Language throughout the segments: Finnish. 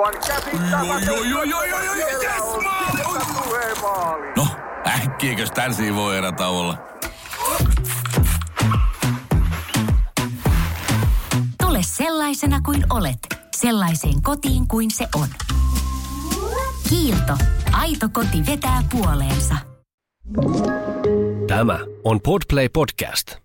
Aivan käsittämätöntä. No, äkkiäkös tän voi erä olla? Tule sellaisena kuin olet, sellaiseen kotiin kuin se on. Kiilto. Aito koti vetää puoleensa. Tämä on Podplay Podcast.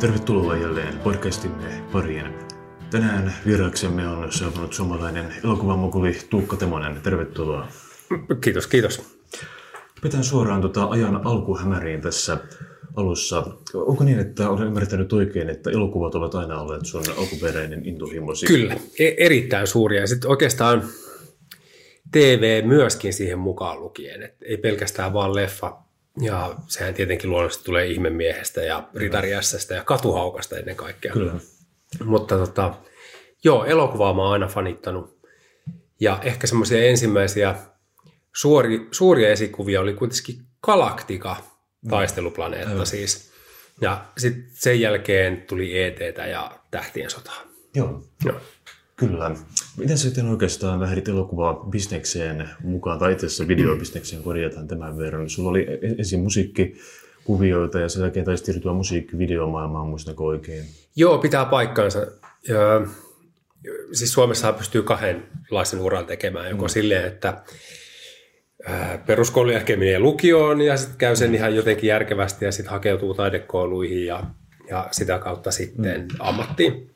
Tervetuloa jälleen podcastimme pariin. Tänään vieraaksemme on saapunut suomalainen elokuvamokuli Tuukka Temonen. Tervetuloa. Kiitos, kiitos. Pitää suoraan tota ajan alkuhämäriin tässä alussa. Onko niin, että olen ymmärtänyt oikein, että elokuvat ovat aina olleet sun alkuperäinen intohimosi? Kyllä, e- erittäin suuria. Sitten oikeastaan TV myöskin siihen mukaan lukien. Et ei pelkästään vaan leffa. Ja sehän tietenkin luonnollisesti tulee ihmemiehestä ja ritariässästä ja katuhaukasta ennen kaikkea. Kyllä. Mutta tota, joo, elokuvaa mä oon aina fanittanut. Ja ehkä semmoisia ensimmäisiä suori, suuria esikuvia oli kuitenkin Galactica, taisteluplaneetta Aivan. siis. Ja sitten sen jälkeen tuli ETtä ja Tähtien sotaa. Joo, Joo. Kyllä. Miten sitten oikeastaan lähdit elokuvaa bisnekseen mukaan, tai itse asiassa videobisnekseen korjataan tämän verran? Sulla oli e- ensin musiikkikuvioita ja sen jälkeen taisi siirtyä musiikkivideomaailmaan, muistanko oikein? Joo, pitää paikkansa. Ja, siis Suomessa pystyy kahdenlaisen uran tekemään, joko mm. silleen, että peruskoulun jälkeen menee lukioon ja sitten käy sen ihan jotenkin järkevästi ja sitten hakeutuu taidekouluihin ja, ja sitä kautta sitten mm. ammattiin.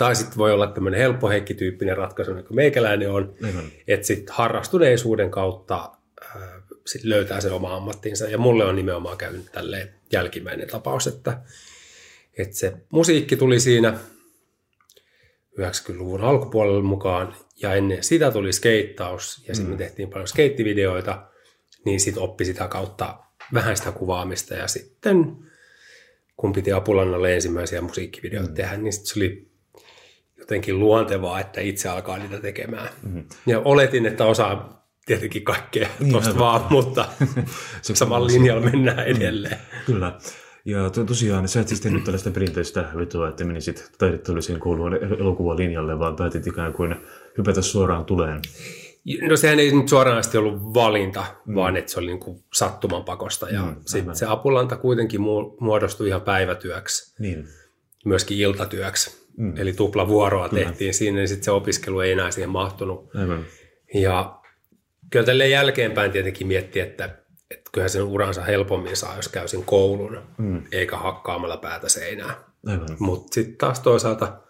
Tai sitten voi olla tämmöinen helppo heikkityyppinen ratkaisu, niin kuin meikäläinen on, Aivan. että sitten harrastuneisuuden kautta ää, sit löytää sen oma ammattinsa. Ja mulle on nimenomaan käynyt tälleen jälkimmäinen tapaus, että, että se musiikki tuli siinä 90-luvun alkupuolella mukaan, ja ennen sitä tuli skeittaus, ja sitten me tehtiin paljon skeittivideoita, niin sitten oppi sitä kautta vähän sitä kuvaamista, ja sitten kun piti Apulannalle ensimmäisiä musiikkivideoita mm. tehdä, niin sitten se oli jotenkin luontevaa, että itse alkaa niitä tekemään. Mm. Ja oletin, että osaa tietenkin kaikkea Niin, tuosta vaan, mutta Se samalla linjalla mennään edelleen. Kyllä. Ja to, tosiaan sä et siis tehnyt tällaista perinteistä vetoa, että menisit taidetteolliseen kouluun el- elokuvalinjalle, vaan päätit ikään kuin hypätä suoraan tuleen. No sehän ei nyt suoranaisesti ollut valinta, mm. vaan että se oli niin kuin sattuman pakosta. Ja Mm, sitten se apulanta kuitenkin mu- muodostui ihan päivätyöksi, Niin. Myöskin iltatyöksi. Mm. Mm. Eli tuplavuoroa Kyllä. tehtiin siinä, niin sitten se opiskelu ei enää siihen mahtunut. Aivan. Ja kyllä tälleen jälkeenpäin tietenkin miettii, että, että kyllähän sen uransa helpommin saa, jos käy sen koulun, Mm. eikä hakkaamalla päätä seinään. Aivan. Mutta sitten taas toisaalta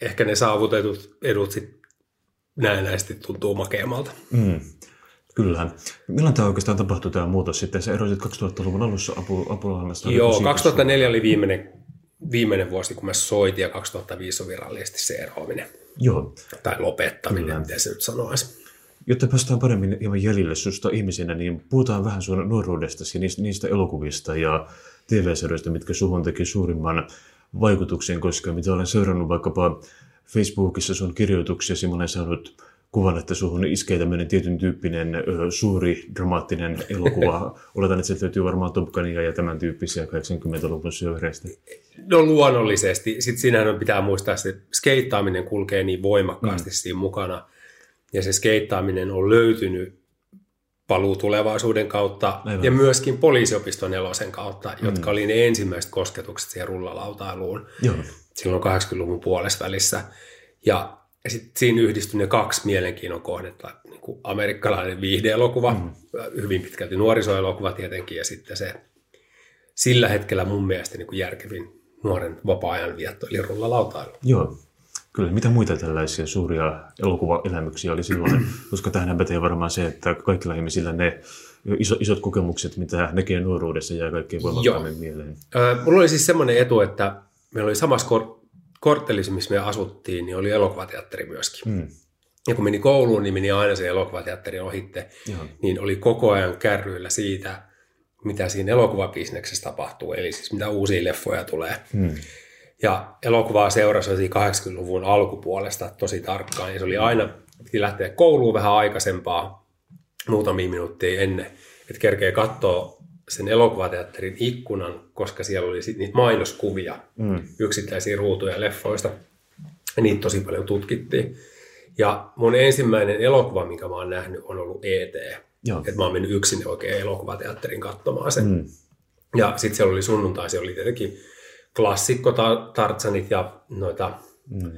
ehkä ne saavutetut edut sitten näennäisesti tuntuu makeammalta. Mm. Kyllä. Milloin tämä oikeastaan tapahtui tämä muutos sitten? Sä erosit 2000-luvun alussa Apu, Apulannasta. Joo, Oliko siitä 2004 oli viimeinen, viimeinen vuosi, kun mä soitin ja 2005 on virallisesti se eroaminen. Joo. Tai lopettaminen, Kyllä. miten se nyt sanoisi. Jotta päästään paremmin hieman jäljille susta ihmisenä, niin puhutaan vähän sun nuoruudestasi ja niistä, niistä elokuvista ja TV-sarjoista, mitkä suhun teki suurimman vaikutuksen, koska mitä olen seurannut vaikkapa Facebookissa sun kirjoituksiasi, mä olen saanut kuvan, että suhun iskee tämmöinen tietyn tyyppinen suuri dramaattinen elokuva. Oletan, että sieltä löytyy varmaan Top Gunia ja tämän tyyppisiä 80-luvun syövereistä. No luonnollisesti. Sitten siinähän pitää muistaa, että se skeittaaminen kulkee niin voimakkaasti mm. siinä mukana. Ja se skeittaaminen on löytynyt paluu tulevaisuuden kautta Aivan. ja myöskin poliisiopiston nelosen kautta, jotka oli ne ensimmäiset kosketukset siihen rullalautailuun Joo. silloin 80-luvun puolessa välissä. Ja sitten siinä yhdistyi ne kaksi mielenkiinnon kohdetta, niin kuin amerikkalainen viihdeelokuva, mm. hyvin pitkälti nuorisoelokuva tietenkin, ja sitten se sillä hetkellä mun mielestä niin kuin järkevin nuoren vapaa-ajan vietto, eli rullalautailu. Joo. Kyllä, mitä muita tällaisia suuria elokuvaelämyksiä oli silloin? Koska tähän pätee varmaan se, että kaikilla ihmisillä ne iso, isot kokemukset, mitä näkee nuoruudessa, jää kaikkein voimakkaammin mieleen. Öö, mulla oli siis semmoinen etu, että meillä oli samassa kor- korttelissa, missä me asuttiin, niin oli elokuvateatteri myöskin. Mm. Ja kun meni kouluun, niin meni aina se elokuvateatterin ohitte, Joo. niin oli koko ajan kärryillä siitä, mitä siinä elokuvabisneksessä tapahtuu, eli siis mitä uusia leffoja tulee. Mm. Ja elokuvaa seurasi 80-luvun alkupuolesta tosi tarkkaan, ja se oli aina, piti lähteä kouluun vähän aikaisempaa, muutamia minuuttia ennen, että kerkee katsoa sen elokuvateatterin ikkunan, koska siellä oli sit niitä mainoskuvia, mm. yksittäisiä ruutuja leffoista. Ja niitä tosi paljon tutkittiin. Ja mun ensimmäinen elokuva, minkä mä oon nähnyt, on ollut E.T. Joo. Että mä oon mennyt yksin oikein elokuvateatterin katsomaan sen. Mm. Ja sitten siellä oli sunnuntai, siellä oli tietenkin klassikko Tartsanit ja noita mm.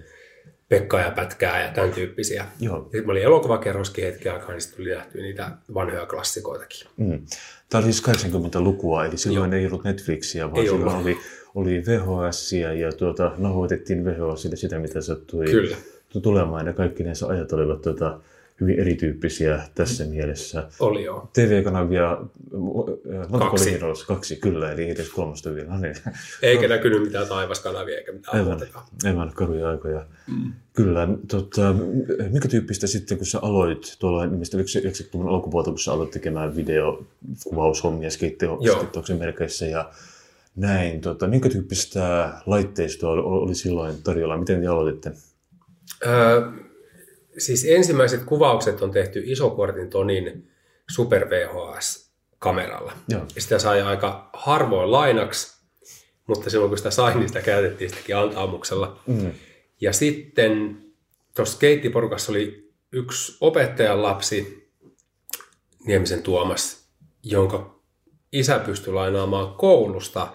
Pekka ja Pätkää ja tämän tyyppisiä. Joo. Sitten mä olin elokuvakerroskin hetken aikaa, niin sitten tuli nähtyä niitä vanhoja klassikoitakin. Mm. Tämä oli siis 80-lukua, eli silloin Joo. ei ollut Netflixiä, vaan Ei silloin ollut. oli, oli VHS ja tuota, nauhoitettiin VHS sitä, mitä sattui Kyllä. tulemaan. Ja kaikki näissä ajat olivat tuota, hyvin erityyppisiä tässä mielessä. Oli joo. TV-kanavia, montako Kaksi. oli? Kaksi, kyllä, eli edes kolmasta vielä. No niin. Eikä näkynyt mitään taivaskanavia eikä mitään Aivan, aivan karuja aikoja. Mm. Kyllä. Tota, minkä tyyppistä sitten, kun sä aloit tuolla, mistä 90-luvun alkupuolta, kun sä aloit tekemään videokuvaushommia Joo. skeittauksen merkeissä ja näin, tota, minkä tyyppistä laitteistoa oli, oli silloin tarjolla? Miten te aloititte? Öö, siis ensimmäiset kuvaukset on tehty isokuortin tonin Super VHS-kameralla. Joo. Ja sitä sai aika harvoin lainaksi, mutta silloin kun sitä sai, niin sitä käytettiin sitäkin antaamuksella. Mm. Ja sitten tuossa keittiporukassa oli yksi opettajan lapsi, Niemisen Tuomas, jonka isä pystyi lainaamaan koulusta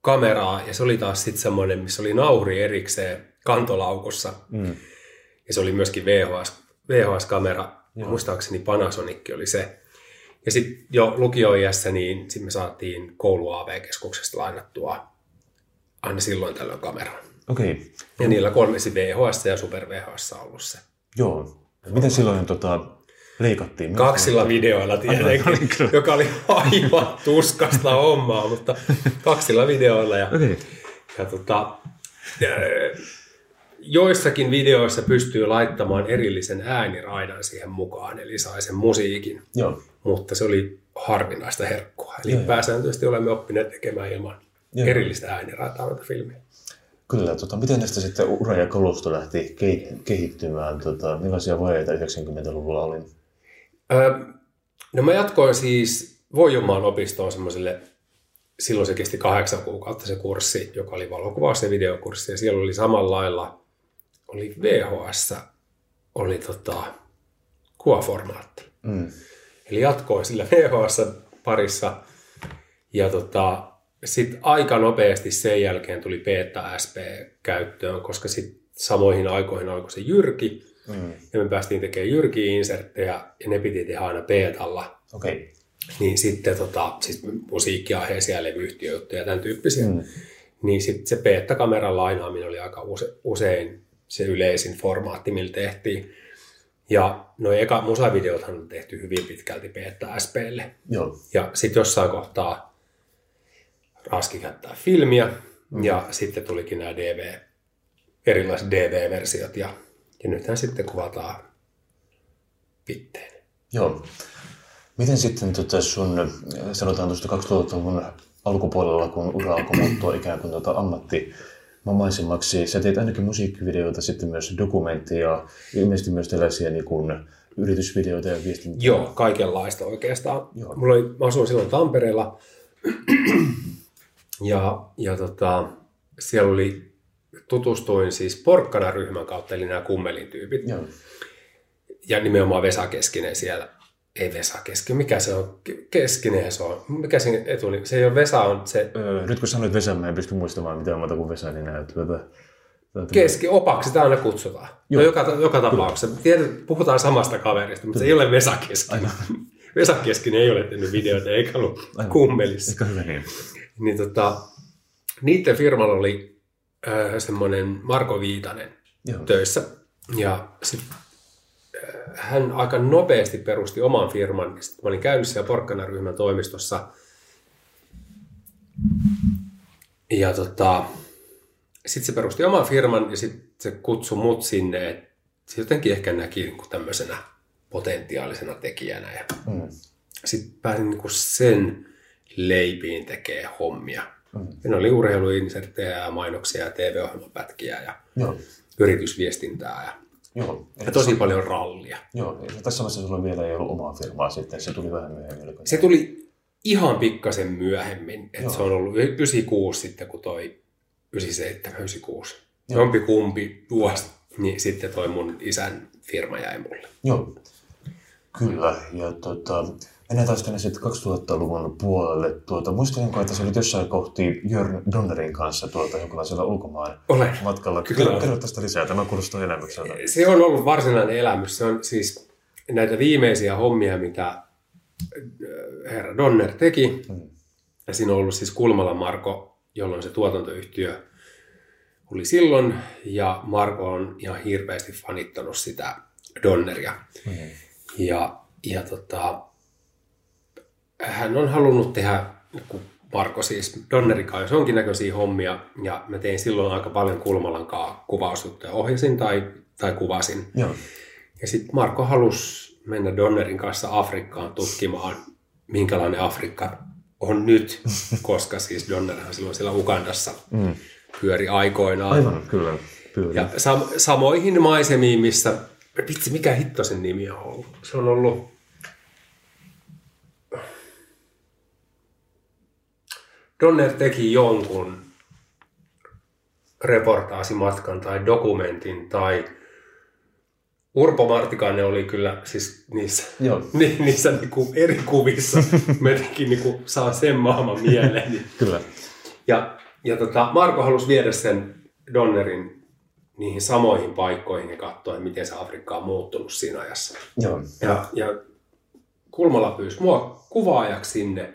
kameraa, ja se oli taas sitten semmoinen, missä oli nauri erikseen kantolaukussa. Mm. Ja se oli myöskin VHS, VHS-kamera, muistaakseni Panasonic oli se. Ja sitten jo lukioiässä, niin sitten me saatiin koulu AV-keskuksesta lainattua aina silloin tällöin kameran. Okei, okay. Ja niillä kolmesi VHS ja Super VHS on ollut se. joo. Miten silloin tota, leikattiin? Kaksilla videoilla tietenkin, Aivan, kyllä. joka oli aivan tuskasta hommaa, mutta kaksilla videoilla. Ja, Okei, ja tota, joissakin videoissa pystyy laittamaan erillisen ääniraidan siihen mukaan, eli sai sen musiikin, joo. mutta se oli harvinaista herkkua. Eli Joo, pääsääntöisesti olemme oppineet tekemään ilman Joo. erillistä ääniraitaa noita filmiä. Kyllä, tota, miten tästä sitten ura ja kalusto lähti ke- kehittymään? Tota, millaisia vaiheita 90-luvulla oli? Öö, no mä jatkoin siis Voijumaan opistoon semmoiselle, silloin se kesti kahdeksan kuukautta se kurssi, joka oli valokuvaus- ja videokurssi, ja siellä oli samalla lailla, oli VHS, oli tota, kuvaformaatti. Mm. Eli jatkoin sillä VHS parissa, ja tota, sitten aika nopeasti sen jälkeen tuli Beta SP käyttöön, koska sitten samoihin aikoihin alkoi se Jyrki, Mm. ja me päästiin tekemään Jyrki-inserttejä, ja ne piti tehdä aina Betalla. Okei, okay. Niin sitten tota, siis musiikkiaiheisia levyyhtiöjuttuja ja tämän tyyppisiä. Mm. Niin sitten se beta-kameran lainaaminen oli aika use, usein se yleisin formaatti, millä tehtiin. Ja nuo eka musavideothan on tehty hyvin pitkälti beta SPlle. joo. Ja sitten jossain kohtaa Raski käyttää filmiä, mm. ja sitten tulikin nämä DV, erilaiset DV-versiot, ja, ja nythän sitten kuvataan pitteen. Joo. Miten sitten tota sun, sanotaan tuosta 2000-luvun alkupuolella, kun ura alkoi muuttua ikään kuin tota ammattimaisemmaksi, sä teet ainakin musiikkivideoita, sitten myös dokumentteja, ilmeisesti myös tällaisia niin kuin yritysvideoita ja viestintää. Joo, kaikenlaista oikeastaan. Joo. Mulla oli, mä asuin silloin Tampereella ja, ja tota, siellä oli, tutustuin siis Porkkana-ryhmän kautta, eli nämä kummelin tyypit. Joo. Ja nimenomaan Vesa Keskinen siellä. Ei Vesa Keskinen, mikä se on? Ke- Keskinen se on. Mikä se etu, se ei ole Vesa, on se Öö, nyt kun sanoit Vesa, mä en pysty muistamaan mitään muuta kuin Vesa, niin näyt. Tuota, tuota, keski, opaksi sitä aina kutsutaan. Joo. No joka, joka tapauksessa. Tiedät, puhutaan samasta kaverista, mutta se ei ole Vesa Keskinen. Vesa Keskinen ei ole tehnyt videoita eikä ollut Aivan. kummelissa. Eikä hyvä niin. niin tota, niiden firmalla oli äh, semmoinen Marko Viitanen Joo. töissä. Ja sit, äh, hän aika nopeasti perusti oman firman. Sitten mä olin käynyt siellä Porkkana-ryhmän toimistossa. Ja tota, sitten se perusti oman firman ja sitten se kutsui mut sinne. Et se jotenkin ehkä näki niin tämmöisenä potentiaalisena tekijänä. Ja Mm. sitten pääsin niinku sen leipiin tekee hommia. Mm. Ja ne oli urheiluinserttejä ja mainoksia ja TV-ohjelmapätkiä ja Joo. yritysviestintää. Ja Joo. Ja tosi paljon rallia. Joo, tässä vaiheessa sulla vielä ei ollut omaa firmaa sitten, se tuli vähän myöhemmin. Se tuli ihan pikkasen myöhemmin. Että Joo. se on ollut 96 sitten, kun toi 97, 96. Jompi kumpi vuosi, niin sitten toi mun isän firma jäi mulle. Joo, kyllä. Ja tota, mennään taas tänne sitten 2000-luvun puolelle. Tuota, muistelenko, että sä olit jossain kohti Jörn Donnerin kanssa tuota, jonkinlaisella ulkomaan Olen. matkalla. Kyllä. Kerro, tästä lisää, tämä kuulostaa elämykseltä. Se on ollut varsinainen elämys. Se on siis näitä viimeisiä hommia, mitä äh, herra Donner teki. Ja siinä on ollut siis Kulmala Marko, jolloin se tuotantoyhtiö oli silloin. Ja Marko on ihan hirveästi fanittanut sitä Donneria. Ja, ja tota, hän on halunnut tehdä, kun Marko siis Donnerin kanssa jonkinnäköisiä hommia, ja mä tein silloin aika paljon Kulmalan kanssa kuvausjuttuja, ohjasin tai, tai kuvasin. Joo, Ja sitten Marko halusi mennä Donnerin kanssa Afrikkaan tutkimaan, minkälainen Afrikka on nyt, koska siis Donnerhan silloin siellä Ugandassa mm. pyöri aikoinaan. aivan, kyllä. Pyöri. Ja sam- samoihin maisemiin, missä, vitsi, mikä hitto sen nimi on ollut? Se on ollut, Donner teki jonkun reportaasimatkan tai dokumentin tai Urpo Martikainen oli kyllä siis niissä, Joo. ni, niissä niinku eri kuvissa. Mä jotenkin niinku saan sen maailman mieleen. Kyllä. Ja, ja tota, Marko halusi viedä sen Donnerin niihin samoihin paikkoihin ja katsoa, miten se Afrikka on muuttunut siinä ajassa. Joo. Ja, ja Kulmala pyysi mua kuvaajaksi sinne.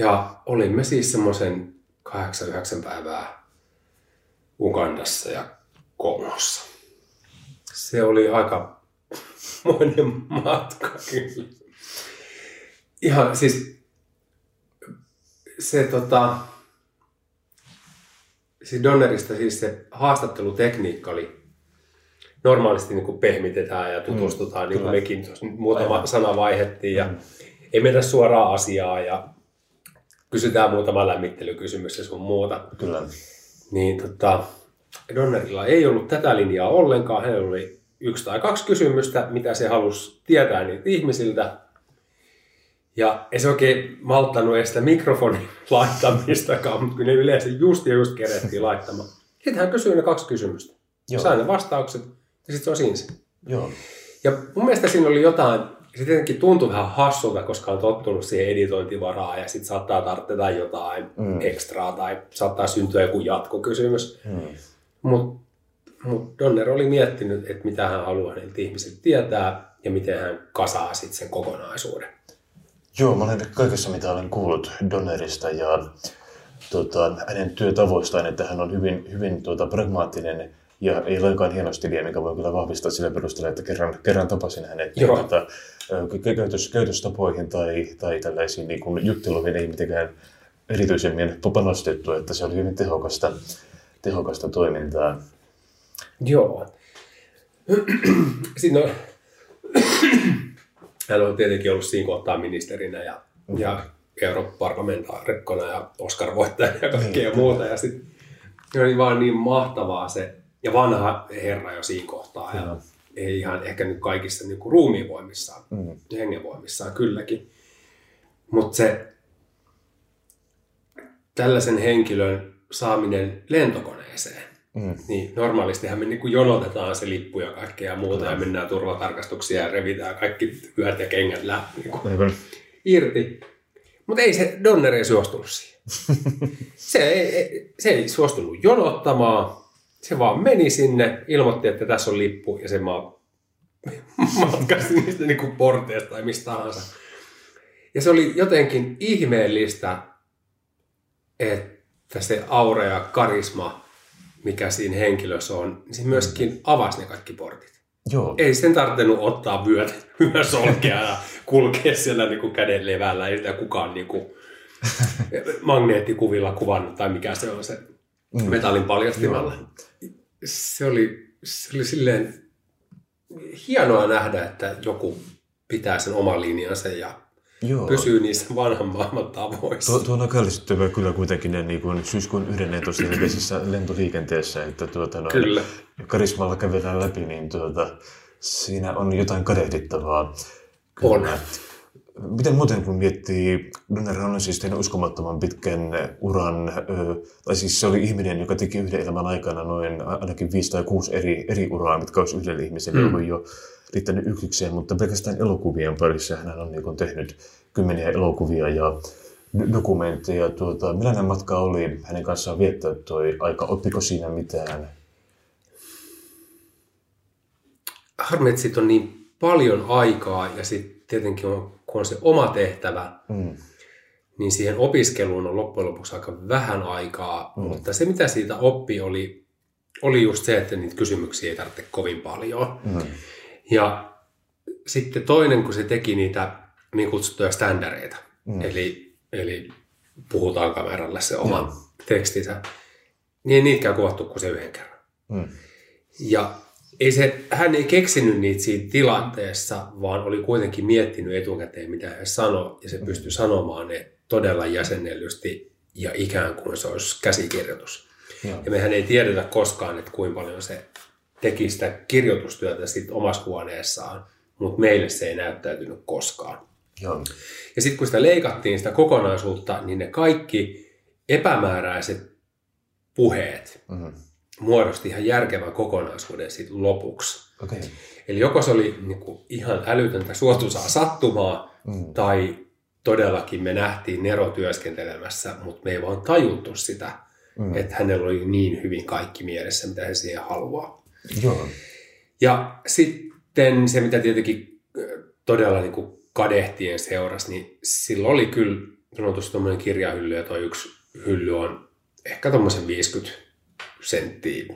Ja olimme siis semmoisen 8-9 päivää Ugandassa ja Kongossa. Se oli aika monen matka kyllä. Ihan siis se tota, siis Donnerista siis se haastattelutekniikka oli normaalisti niin kuin pehmitetään ja tutustutaan, mm, niin kuin mekin tuossa muutama Aivan. sana vaihettiin ja ei mennä suoraan asiaan ja kysytään muutama lämmittelykysymys ja sun muuta. Kyllä. Niin tota, Donnerilla ei ollut tätä linjaa ollenkaan. Hänellä oli yksi tai kaksi kysymystä, mitä se halusi tietää niiltä ihmisiltä. Ja ei se oikein malttanut edes sitä mikrofonin laittamistakaan, mutta kun ne yleensä just ja just kerettiin laittamaan. Sitten hän kysyi ne kaksi kysymystä. Joo. Joo. Sai ne vastaukset ja sitten se on siinä se. Joo. Ja mun mielestä siinä oli jotain, se tietenkin tuntui vähän hassulta, koska on tottunut siihen editointivaraan ja sitten saattaa tarvita jotain mm. ekstraa tai saattaa syntyä joku jatkokysymys. Mm. Mutta mut Donner oli miettinyt, että mitä hän haluaa niiltä ihmisiltä tietää ja miten hän kasaa sitten sen kokonaisuuden. Joo, mä olen kaikessa mitä olen kuullut Donnerista ja tota, hänen työtavoistaan, että hän on hyvin, hyvin tuota, pragmaattinen ja ei lainkaan hienostelijä, mikä voi kyllä vahvistaa sillä perusteella, että kerran, kerran tapasin hänet. Joo. Tota, kä- käytös, käytöstapoihin tai, tai tällaisiin niin kuin jutteluihin ei mitenkään erityisemmin panostettu, että se oli hyvin tehokasta, tehokasta toimintaa. Joo. Sitten on, hän on tietenkin ollut siinä kohtaa ministerinä ja, ja europarlamentaarikkona ja Oscar-voittajana ja kaikkea Niin, muuta. Ja sitten oli vaan niin mahtavaa se, ja vanha herra jo siinä kohtaa. Ja ei ihan ehkä nyt kaikissa niin kuin ruumiinvoimissaan, Mm. hengenvoimissaan kylläkin. Mutta se tällaisen henkilön saaminen lentokoneeseen, Mm. niin normaalistihan me niin kuin jonotetaan se lippu ja kaikkea muuta ja mennään turvatarkastuksia ja revitään kaikki hyöt ja kengät lä, niin kuin Aivan. irti. Mutta ei se Donner ei suostunut siihen. Se ei, se ei suostunut jonottamaan. Se vaan meni sinne, ilmoitti, että tässä on lippu ja se maa matkasi niistä niin kuin porteista tai mistä tahansa. Ja se oli jotenkin ihmeellistä, että se aura ja karisma, mikä siinä henkilössä on, niin se myöskin avasi ne kaikki portit. Joo. Ei sen tarvinnut ottaa vyötä, vyösolkea ja kulkea siellä niin kuin käden levällä. Ei sitä kukaan niin kuin magneettikuvilla kuvannut tai mikä se on se metallin paljastimella. Se oli, se oli silleen hienoa nähdä, että joku pitää sen oman linjansa ja Joo. pysyy niissä vanhan maailman tavoissa. Tuo, tuo on aika ällistyttävää kyllä kuitenkin ne niin kuin syyskuun 11. jälkeisessä lentoliikenteessä, että tuota, noin, Kyllä. karismalla kävellään läpi, niin tuota, siinä on jotain kadehdittavaa. On. Miten muuten kun miettii, Gunnar on siis tehnyt uskomattoman pitkän uran, tai siis se oli ihminen, joka teki yhden elämän aikana noin ainakin viisi tai kuusi eri, eri uraa, mitkä olisi yhdelle ihmiselle mm. ollut jo riittänyt yksikseen, mutta pelkästään elokuvien parissa hän on niin tehnyt kymmeniä elokuvia ja do- dokumentteja. Tuota, millainen matka oli hänen kanssaan viettää toi aika? Oppiko siinä mitään? Harmi, että siitä on niin paljon aikaa ja sitten tietenkin on, kun on se oma tehtävä, Mm. niin siihen opiskeluun on loppujen lopuksi aika vähän aikaa, mm. mutta se mitä siitä oppi oli, oli just se, että niitä kysymyksiä ei tarvitse kovin paljon. Mm. Ja sitten toinen, kun se teki niitä niin kutsuttuja standardeita, mm. eli, eli puhutaan kameralle se oma Joo. tekstinsä, niin ei niitäkään kuvattu kuin se yhden kerran. Mm. Ja ei se, hän ei keksinyt niitä siinä tilanteessa, vaan oli kuitenkin miettinyt etukäteen, mitä hän sanoi, ja se pystyi sanomaan ne todella jäsennellysti ja ikään kuin se olisi käsikirjoitus. Joo. Ja mehän ei tiedetä koskaan, että kuinka paljon se teki sitä kirjoitustyötä sit omassa huoneessaan, mutta meille se ei näyttäytynyt koskaan. Joo. Ja sitten kun sitä leikattiin sitä kokonaisuutta, niin ne kaikki epämääräiset puheet Mm. Muodosti ihan järkevän kokonaisuuden sitten lopuksi. Okay. Eli joko se oli niin kuin ihan älytöntä suotuisaa sattumaa, Mm. tai todellakin me nähtiin Nero työskentelemässä, mutta me ei vaan tajuttu sitä, mm. että hänellä oli niin hyvin kaikki mielessä, mitä hän siihen haluaa. Joo. Ja sitten se, mitä tietenkin todella niin kuin kadehtien seurasi, niin sillä oli kyllä sanotusti tuommoinen kirjahylly, ja tuo yksi hylly on ehkä tuommoisen 50 senttiä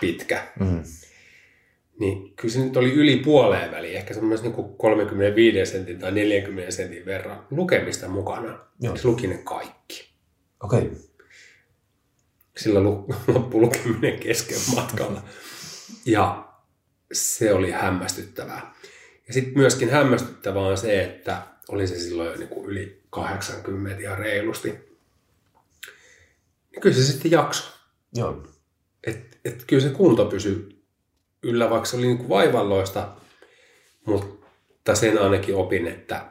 pitkä. Mm. Niin kyllä se nyt oli yli puoleen väliin, ehkä semmoisen niin kuin 35 sentin tai 40 sentin verran lukemista mukana. Joo. Se luki ne kaikki. Okei. Okay. Sillä loppui lukeminen kesken matkalla. Ja se oli hämmästyttävää. Ja sitten myöskin hämmästyttävää on se, että oli se silloin jo niin kuin yli 80 ja reilusti. Niin kyllä se sitten jaksoi. Joo. Et, et kyllä se kunto pysyi yllä, vaikka se oli niin kuin vaivalloista, mutta sen ainakin opin, että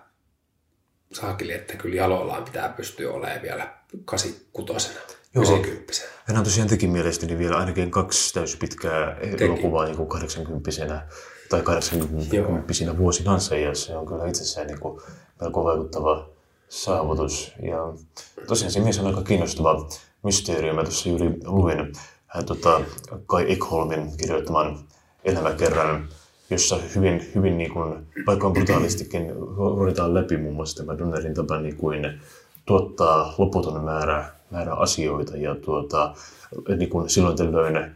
saakeli, että kyllä jaloillaan pitää pystyä olemaan vielä 86 Joo. 90 Hän on tosiaan teki mielestäni vielä ainakin kaksi täyspitkää elokuvaa niin kuin 80 tai 80 vuosinansa, ja se on kyllä itsessään niin kuin melko vaikuttava saavutus. Ja tosiaan se mies on aika kiinnostava mysteeri. Mä tuossa juuri luin tota, Kai Ekholmin kirjoittaman elämäkerran, jossa hyvin, hyvin niin kuin, vaikka on brutaalistikin ruoditaan läpi muun muassa tämä Donnerin tapa niin kuin tuottaa loputon määrä, määrä asioita ja tuota, niin kuin silloin tällöin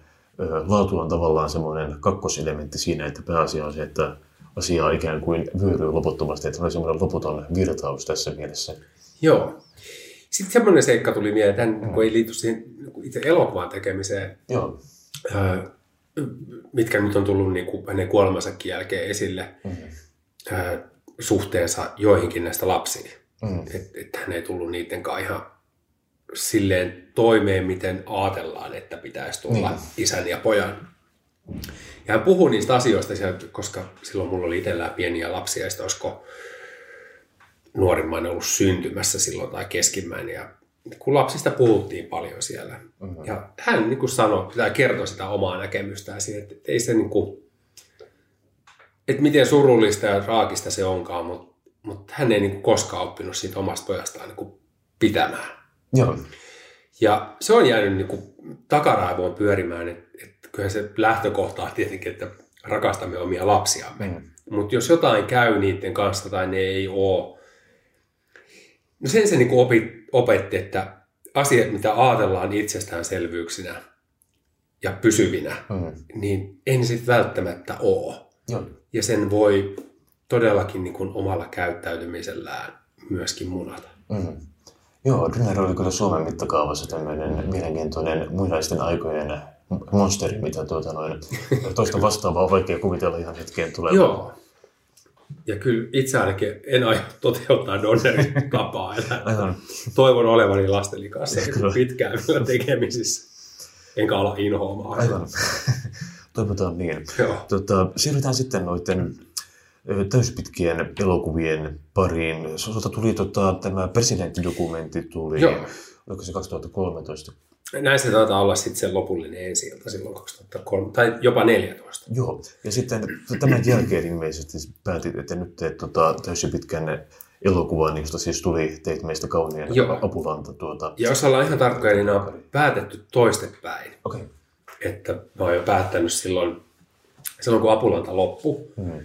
laatu on tavallaan semmoinen kakkoselementti siinä, että pääasia on se, että asiaa ikään kuin vyöryy loputtomasti, että on semmoinen loputon virtaus tässä mielessä. Joo. Sitten semmoinen seikka tuli mieleen, että hän, kun ei liity siihen itse elokuvan tekemiseen, Joo, ää, mitkä nyt on tullut niin kuin hänen kuolemansakin jälkeen esille, ää, suhteensa joihinkin näistä lapsiin. Mm. Että et hän ei tullut niiden kanssa ihan silleen toimeen, miten ajatellaan, että pitäisi tulla Niin. isän ja pojan. Ja hän puhui niistä asioista, koska silloin mulla oli itsellään pieniä lapsia, ja sitten olisiko nuorimmainen ollut syntymässä silloin tai keskimmäinen. Ja kun lapsista puhuttiin paljon siellä. Mm-hmm. Ja hän niin kuin sanoi, tai kertoi sitä omaa näkemystään siihen, että ei se niin kuin, että miten surullista ja raakista se onkaan, mutta, mutta hän ei niin kuin koskaan oppinut siitä omasta pojastaan niin kuin pitämään. joo, Ja se on jäänyt niin kuin takaraivoon pyörimään, että, että kyllähän se lähtökohta on tietenkin, että rakastamme omia lapsiamme. Mm. Mutta jos jotain käy niiden kanssa tai ne ei ole, no sen se niin kuin opi, opetti, että asiat, mitä ajatellaan itsestäänselvyyksinä ja pysyvinä, mm. niin ei ne sitten välttämättä ole. joo, Ja sen voi todellakin niin kuin omalla käyttäytymisellään myöskin munata. mm. Joo, Dynner oli kyllä Suomen mittakaavassa tämmöinen mielenkiintoinen muinaisten aikojen monsteri, mitä tuota noin, toista vastaavaa on vaikea kuvitella ihan hetkeen tulevaa. Joo. Ja kyllä itse ainakin en aio toteuttaa Donnerin tapaa. Aivan. toivon olevani lasteni kanssa pitkään vielä tekemisissä. Enkä ala inhoamaan. Aivan. Toivotaan niin. Joo. Tota, siirrytään sitten noiden täyspitkien elokuvien pariin. Sulta tuli tota, tämä presidenttidokumentti tuli, Joo. oliko se 2013? Näin se taitaa olla sitten se lopullinen ensi ilta silloin 2003, tai jopa 14. Joo, ja sitten tämän jälkeen ilmeisesti päätit, että nyt teet tota, täyspitkän elokuvan, josta siis tuli teit meistä kauniin Joo. apulanta. Tuota. Ja jos ollaan ihan tarkkoja, niin on päätetty toistepäin. Okei, Että mä oon jo päättänyt silloin, silloin kun Apulanta loppui, Hmm.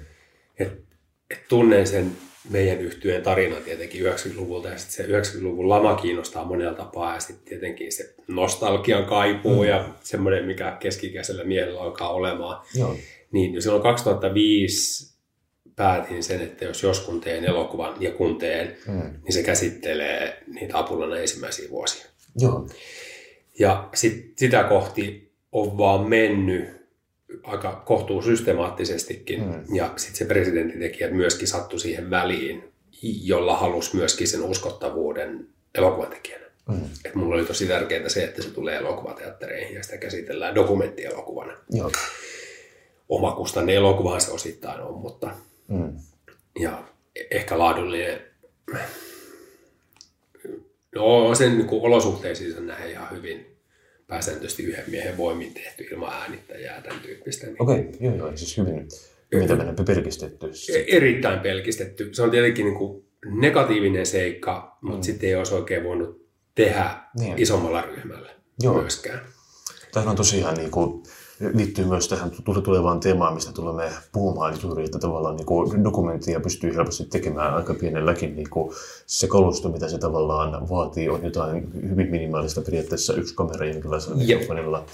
että et tunnen sen meidän yhtyeen tarinan tietenkin 90-luvulta ja sitten se 90-luvun lama kiinnostaa monella tapaa ja sitten tietenkin se nostalgian kaipuu Mm. ja semmoinen, mikä keskikäisellä miehellä alkaa olemaan. joo, Niin jo silloin 2005 päätin sen, että jos jos kun teen elokuvan ja kun teen, Hmm. niin se käsittelee niitä Apulana ensimmäisiä vuosia. joo, Ja sit, sitä kohti on vaan mennyt aika kohtuu systemaattisestikin. Mm. Ja sitten se presidentintekijät myöskin sattui siihen väliin, jolla halusi myöskin sen uskottavuuden elokuvatekijänä. Hmm. Et mulla oli tosi tärkeää se, että se tulee elokuvateattereihin ja sitä käsitellään dokumenttielokuvana. joo, Omakustanne elokuvahan se osittain on, mutta Hmm. ja ehkä laadullinen. No sen niin kuin olosuhteisiinsa nähden ihan hyvin pääsääntöisesti yhden miehen voimin tehty ilman äänittäjää tämän tyyppistä. Niin okei, joo, joo, siis hyvin, hyvin tämmöinen pelkistetty. e- erittäin pelkistetty. Se on tietenkin niin kuin negatiivinen seikka, mutta Mm. sitten ei olisi oikein voinut tehdä Niin. isommalla ryhmällä Joo. myöskään. Tämähän on tosiaan niin kuin, liittyy myös tähän tule- tulevaan teemaan, mistä tulemme puhumaan juuri, että tavallaan niin kuin dokumenttia pystyy helposti tekemään aika pienelläkin. Niin kuin se kalusto, mitä se tavallaan vaatii, on jotain hyvin minimaalista periaatteessa yksi kamera jonkinlaisella Jep. mikrofonilla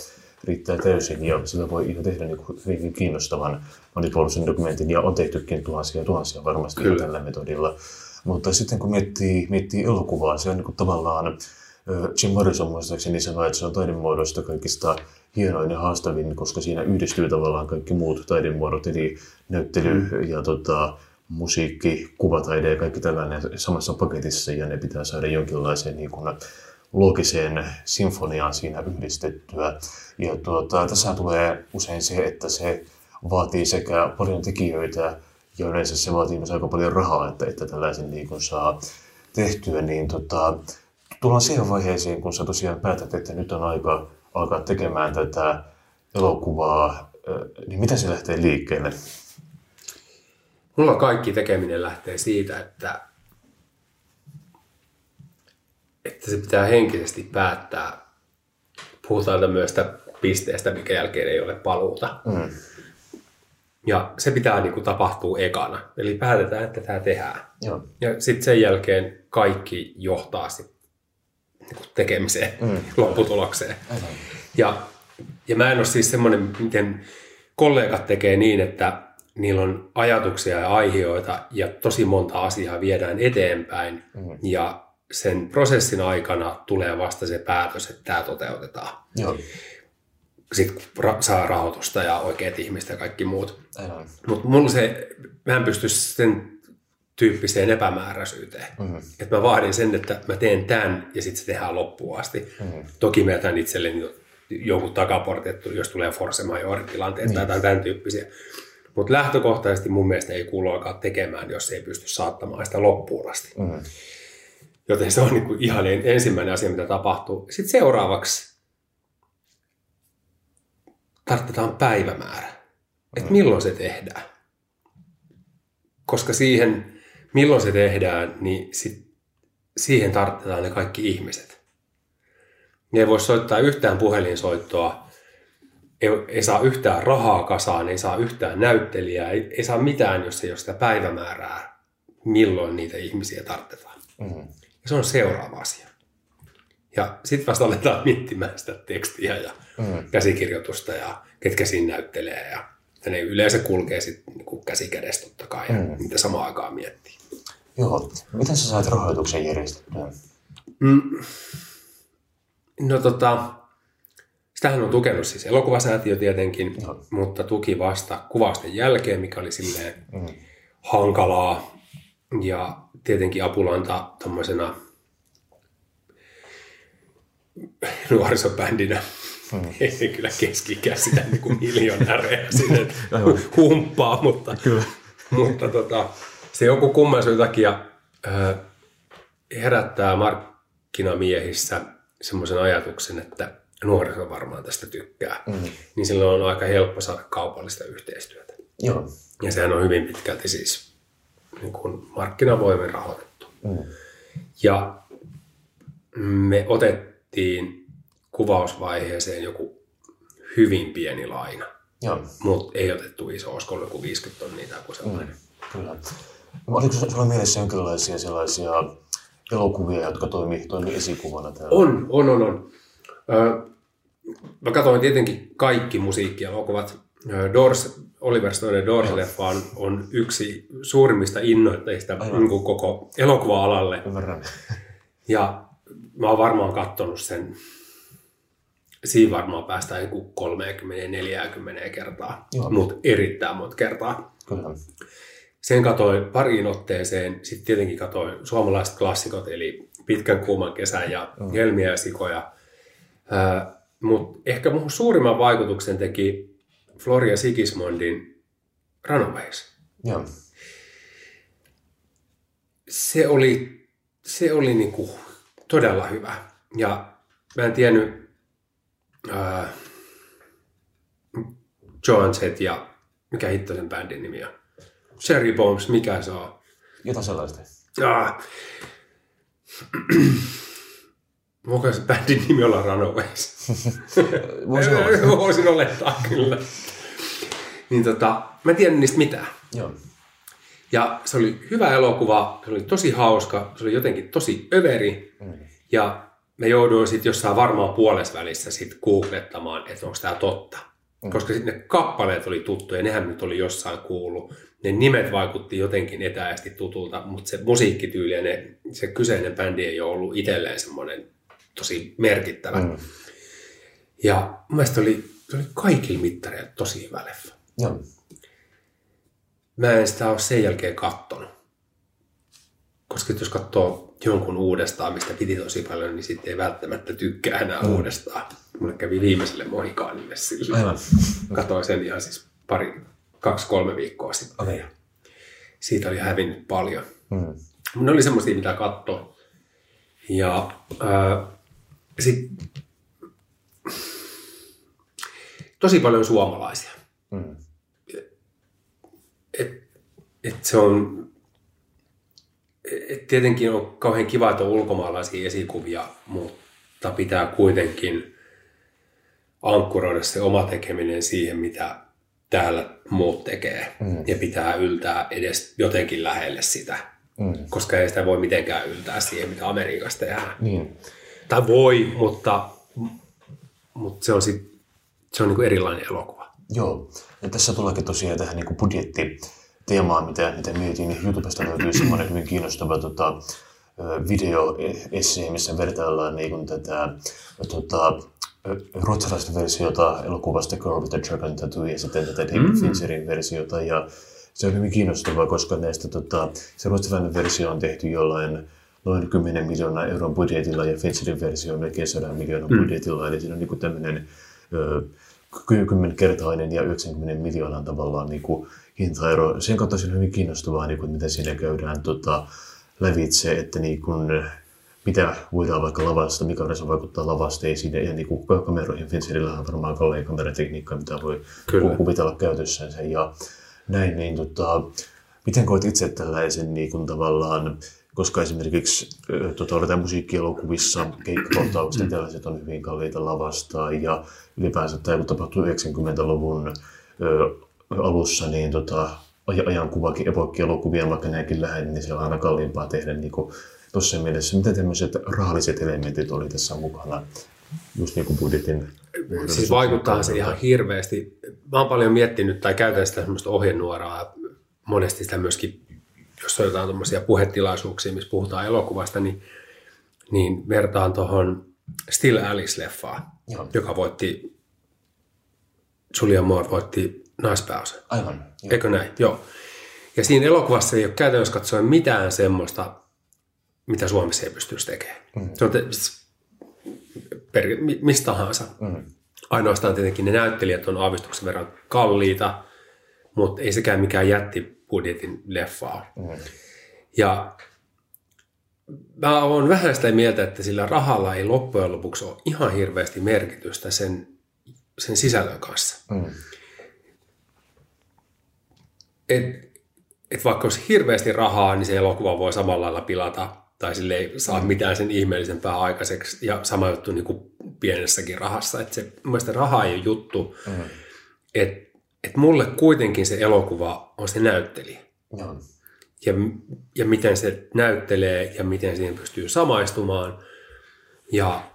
riittää täysin ja sillä voi ihan tehdä niin kuin hyvinkin kiinnostavan monipuolisen dokumentin ja on tehtykin tuhansia ja tuhansia varmasti Kyllä. tällä metodilla. Mutta sitten kun miettii, miettii elokuvaa, se on niin kuin tavallaan Jim Morrison muistaakseni sanoi, että se on taidemuodoista kaikista hienoin ja haastavin, koska siinä yhdistyy tavallaan kaikki muut taidemuodot, eli näyttely mm. ja tota, musiikki, kuvataide ja kaikki tällainen samassa paketissa, ja ne pitää saada jonkinlaiseen niin kuin, loogiseen sinfoniaan siinä yhdistettyä. Ja tuota, tässä tulee usein se, että se vaatii sekä paljon tekijöitä ja yleensä se vaatii myös aika paljon rahaa, että, että tällaisen niin kuin saa tehtyä. Niin tota, tullaan siihen vaiheeseen, kun sä tosiaan päätät, että nyt on aika alkaa tekemään tätä elokuvaa, niin miten se lähtee liikkeelle? Mulla kaikki tekeminen lähtee siitä, että, että se pitää henkisesti päättää. Puhutaan myös pisteestä, mikä jälkeen ei ole paluuta. Mm. Ja se pitää niin kuin, tapahtua ekana. Eli päätetään, että tämä tehdään. Joo. Ja sitten sen jälkeen kaikki johtaa sit, tekemiseen, Mm. lopputulokseen. Aivan. Ja, ja mä en ole siis semmoinen, miten kollegat tekee niin, että niillä on ajatuksia ja aiheita ja tosi monta asiaa viedään eteenpäin Mm. ja sen prosessin aikana tulee vasta se päätös, että tämä toteutetaan. Joo. Sitten ra- saa rahoitusta ja oikeat ihmiset ja kaikki muut. Mutta mulla se, mä en pysty sen tyyppiseen epämääräisyyteen. Mm. Että mä vaadin sen, että mä teen tämän ja sitten se tehdään loppuun asti. Mm. Toki mä jätän itselleni jo- jonkun takaportin, että jos tulee force majeure tilanteet Niin. tai jotain tämän tyyppisiä. Mutta lähtökohtaisesti mun mielestä ei kuulu alkaa tekemään, jos ei pysty saattamaan sitä loppuun asti. Mm. Joten se on niin kuin ihan ensimmäinen asia, mitä tapahtuu. Sitten seuraavaksi tarvitaan päivämäärä. Että milloin se tehdään. Koska siihen, milloin se tehdään, niin sit, siihen tarvitaan ne kaikki ihmiset. Ne ei voi soittaa yhtään puhelinsoittoa, ei, ei saa yhtään rahaa kasaan, ei saa yhtään näyttelijää, ei, ei saa mitään, jos ei ole sitä päivämäärää, milloin niitä ihmisiä tarvitaan. Mm. Ja se on seuraava asia. Ja sitten vasta aletaan miettimään sitä tekstiä ja Mm. käsikirjoitusta ja ketkä siinä näyttelee. Ja, ja ne yleensä kulkee sitten niin käsikädessä totta kai ja Mm. niitä samaan aikaan miettii. Joo. Miten sä saat rahoituksen järjestettyä? Mm. No tota, sitähän on tukenut siis elokuvasäätiö tietenkin, Joo. mutta tuki vasta kuvausten jälkeen, mikä oli silleen Mm. hankalaa. Ja tietenkin Apulanta tuommoisena nuorisobändinä hmm. ei kyllä keski sitä niin kuin miljonäärejä sinne humppaa, mutta, Kyllä. mutta tota, se joku kumman syyn takia herättää markkinamiehissä semmoisen ajatuksen, että nuoriso varmaan tästä tykkää, mm. niin silloin on aika helppo saada kaupallista yhteistyötä. Joo. Ja sehän on hyvin pitkälti siis niin kuin markkinavoimin rahoitettu. Mm. Ja me otettiin kuvausvaiheeseen joku hyvin pieni laina, Joo. mutta ei otettu iso, olisiko ollut joku 50 tonnia tai joku sellainen. Mm. Kyllä. Oliko sulla mielessä jonkinlaisia sellaisia elokuvia, jotka toimii, toimii esikuvana täällä? On, on, on, on. Ö, mä katsoin tietenkin kaikki musiikkielokuvat. Doors, Oliver Stonein Doors-leffa on, on yksi suurimmista innoitteista niin koko elokuva-alalle. Ymmärrän. Ja mä oon varmaan katsonut sen, siinä varmaan päästään joku 30-40 kertaa, mutta erittäin monta kertaa. Kyllä. Sen katoin pariin otteeseen, sitten tietenkin katoin suomalaiset klassikot, eli Pitkän kuuman kesän ja mm. Helmiä ja sikoja. Mutta ehkä mun suurimman vaikutuksen teki Floria Sigismondin Runaways. Joo. Se oli, se oli niinku todella hyvä. Ja mä en tiennyt äh, Joanset ja mikä hitto sen bändin nimi on. Cherry Bombs, mikä se on? Jotain sellaista. Ah. Voiko se bändin nimi olla Runaways? Voisi olla. Voisin olettaa kyllä. Niin tota, mä en tiedä niistä mitään. Joo. Ja se oli hyvä elokuva, se oli tosi hauska, se oli jotenkin tosi överi. Mm. Ja mä jouduin sitten jossain varmaan puolessa välissä sit googlettamaan, että onko tämä totta. Mm. Koska sitten ne kappaleet oli tuttuja, nehän nyt oli jossain kuullut. Ne nimet vaikutti jotenkin etäästi tutulta, mutta se musiikkityyli ja ne, se kyseinen bändi ei ole ollut itselleen semmoinen tosi merkittävä. Mm. Ja mun mielestä se oli, se oli kaikilla mittareilla tosi hyvä leffa. Joo. Mä en sitä ole sen jälkeen kattonut. Koska jos katsoo jonkun uudestaan, mistä piti tosi paljon, niin sitten ei välttämättä tykkää enää mm. uudestaan. Mulle kävi viimeiselle Mohikaanille sillä. Aivan. Katoin sen ihan siis pari, kaksi-kolme viikkoa sitten. Okei. Siitä oli hävinnyt paljon. Mm. Ne oli semmoisia, mitä katto. Ja äh, sit, tosi paljon suomalaisia. Mm. Et, et se on, et tietenkin on kauhean kiva, että on ulkomaalaisia esikuvia, mutta pitää kuitenkin ankkuroida se oma tekeminen siihen, mitä täällä muut tekee. Mm. Ja pitää yltää edes jotenkin lähelle sitä. Mm. Koska ei sitä voi mitenkään yltää siihen, mitä Amerikasta tehdään. Niin. Tai voi, mutta, mutta se on, sit, se on niin kuin erilainen elokuva. Joo. Ja tässä tuleekin tosiaan tähän niin budjettiteemaan, mitä, mitä mietin, niin YouTubesta löytyy semmoinen hyvin kiinnostava tota, video missä vertaillaan niin kuin tätä tota, ruotsalaista versiota elokuvasta Girl with the Dragon Tattoo ja sitten tätä David mm. Fincherin versiota. Ja se on hyvin kiinnostavaa, koska näistä, tota, se ruotsalainen versio on tehty jollain noin 10 miljoonaa euron budjetilla ja Fincherin versio on melkein 100 miljoonan mm. budjetilla. Eli siinä on niin tämmöinen kymmenkertainen ja 90 miljoonan tavallaan niin kuin hintaero. Sen kautta se on hyvin kiinnostavaa, niin kuin, miten siinä käydään tota, lävitse, että niin kuin, mitä voidaan vaikka lavasta, mikä se vaikuttaa lavasteisiin ja niin kuin kameroihin. Fincherillä on varmaan kallein kameratekniikka, mitä voi Kyllä. kuvitella käytössänsä ja näin. Niin, tota, miten koet itse tällaisen niin kuin, tavallaan koska esimerkiksi oletaan musiikkielokuvissa keikkakohtaukset mm. tällaiset on hyvin kalliita lavastaa ja ylipäänsä tämä kun tapahtui 90-luvun ö, alussa, niin tota, ajankuvakin, epokkielokuvia, vaikka näinkin lähellä, niin se on aina kalliimpaa tehdä niin tuossa mielessä. Mitä tämmöiset rahalliset elementit oli tässä mukana, just niin kuin budjetin? Siis vaikuttaa se ihan hirveästi. Mä oon paljon miettinyt tai käytän sitä semmoista ohjenuoraa, monesti sitä myöskin jos on jotain tuommoisia puhetilaisuuksia, missä puhutaan elokuvasta, niin, niin vertaan tuohon Still Alice-leffaan, Joo. joka voitti, Julia Moore voitti naispääosan. Aivan. Eikö näin? Joo. Ja siinä elokuvassa ei ole käytännössä katsoen mitään semmoista, mitä Suomessa ei pystyisi tekemään. Mm. Se on te, per, mi- mistä tahansa. Mm. Ainoastaan tietenkin ne näyttelijät on aavistuksen verran kalliita, mutta ei sekään mikään jättibudjetin leffa ole. Mm. Ja mä oon vähän sitä mieltä, että sillä rahalla ei loppujen lopuksi ole ihan hirveästi merkitystä sen, sen sisällön kanssa. Mm. Et, et vaikka olisi hirveästi rahaa, niin se elokuva voi samalla lailla pilata tai sille ei saa mitään sen ihmeellisempää aikaiseksi. Ja sama juttu niin kuin pienessäkin rahassa. Että se, mielestäni raha ei ole juttu. Mm. Että et mulle kuitenkin se elokuva on se näyttelijä. Joo. Ja, ja miten se näyttelee ja miten siihen pystyy samaistumaan. Ja,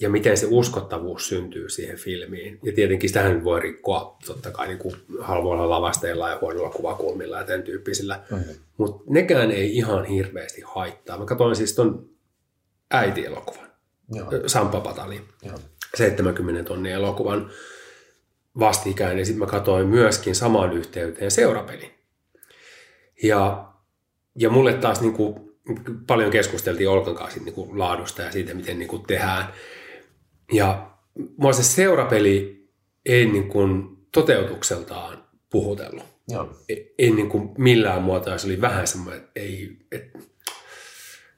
ja miten se uskottavuus syntyy siihen filmiin. Ja tietenkin sitähän voi rikkoa totta kai niin kuin halvoilla lavasteilla ja huonoilla kuvakulmilla ja tämän tyyppisillä. Mm-hmm. Mutta nekään ei ihan hirveästi haittaa. Mä katsoin siis ton äiti-elokuvan, Joo. Sampa Patali, Joo. 70 tonnin elokuvan vastikään. Ja sitten mä katsoin myöskin samaan yhteyteen seurapelin. Ja, ja mulle taas niin kuin, paljon keskusteltiin Olkan kanssa niin kuin laadusta ja siitä, miten niin kuin tehdään. Ja mua se seurapeli ei niin kuin toteutukseltaan puhutellut. Joo. Ei, ei niin kuin millään muotoa. Se oli vähän semmoinen, että ei, että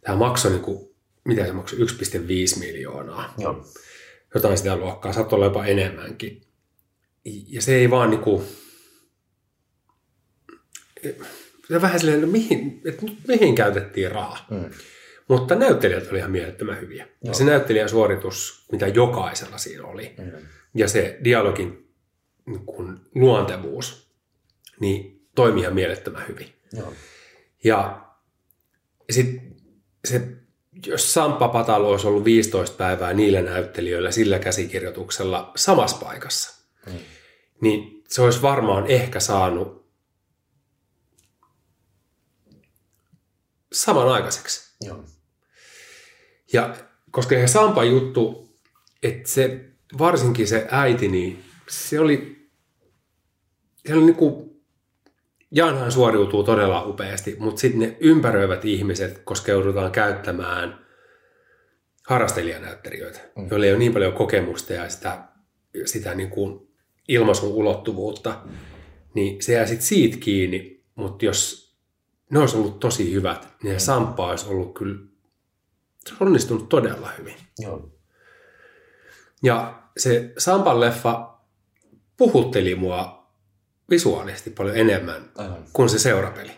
tämä maksoi niin kuin, mitä se maksoi, 1,5 miljoonaa. Joo. Jotain sitä luokkaa, saattoi olla jopa enemmänkin. Ja se ei vaan niin kuin, se vähän silleen, no mihin, että mihin käytettiin rahaa. Mm. Mutta näyttelijät oli ihan mielettömän hyviä. Joo. Ja se näyttelijän suoritus, mitä jokaisella siinä oli, mm. ja se dialogin niin kun, luontevuus, niin toimi ihan mielettömän hyvin. Joo. Ja sitten se, jos Sampa Patalo olisi ollut 15 päivää niillä näyttelijöillä sillä käsikirjoituksella samassa paikassa, mm. niin se olisi varmaan ehkä saanut samanaikaiseksi. Joo. Ja koska se Sampa juttu, että se varsinkin se äiti, niin se oli, se oli niinku, Janhan suoriutuu todella upeasti, mutta sitten ne ympäröivät ihmiset, koska joudutaan käyttämään harrastelijanäyttelijöitä, mm. joilla ei ole niin paljon kokemusta ja sitä, sitä niin kuin ilmaisun ulottuvuutta, niin se jää sitten siitä kiinni, mutta jos ne olisi ollut tosi hyvät, niin se Samppa olisi ollut kyllä se on onnistunut todella hyvin. Joo. Ja se Sampan leffa puhutteli mua visuaalisesti paljon enemmän Aivan. kuin se seurapeli.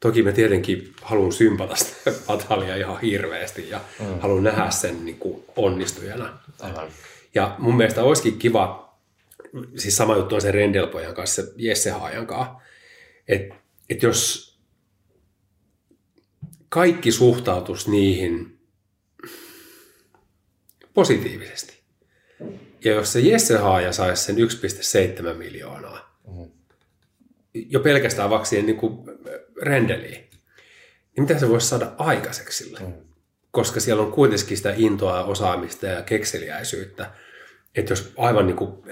Toki mä tietenkin haluan sympata sitä Atalia ihan hirveästi ja mm. haluan nähdä sen niin kuin onnistujana. Aivan. Ja mun mielestä olisikin kiva, siis sama juttu on se Rendelpojan kanssa, Jesse Haajan kanssa, että et jos kaikki suhtautus niihin positiivisesti. Ja jos se Jesse Haaja saisi sen 1,7 miljoonaa, mm. jo pelkästään vaksien niin kuin rendeliin, niin mitä se voisi saada aikaiseksi sillä? Mm. Koska siellä on kuitenkin sitä intoa, osaamista ja kekseliäisyyttä. Että jos aivan niin kuin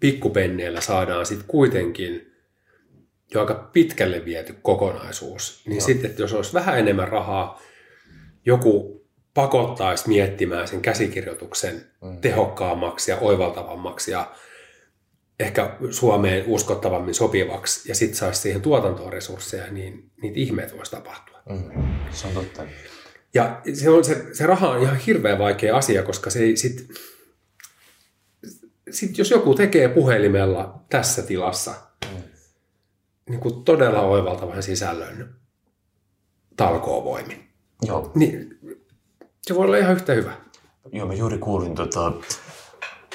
pikkupenneillä saadaan sitten kuitenkin jo aika pitkälle viety kokonaisuus, niin sitten, että jos olisi vähän enemmän rahaa, joku pakottaisi miettimään sen käsikirjoituksen mm. tehokkaammaksi ja oivaltavammaksi ja ehkä Suomeen uskottavammin sopivaksi ja sitten saisi siihen tuotantoon resursseja, niin niitä ihmeet voisi tapahtua. Mm. Se on totta. Ja se, on, se, se raha on ihan hirveän vaikea asia, koska se ei sit, sit jos joku tekee puhelimella tässä tilassa. Niin kuin todella oivaltavan sisällön talkoovoimin, Joo. niin se voi olla ihan yhtä hyvä. Joo, mä juuri kuulin tota,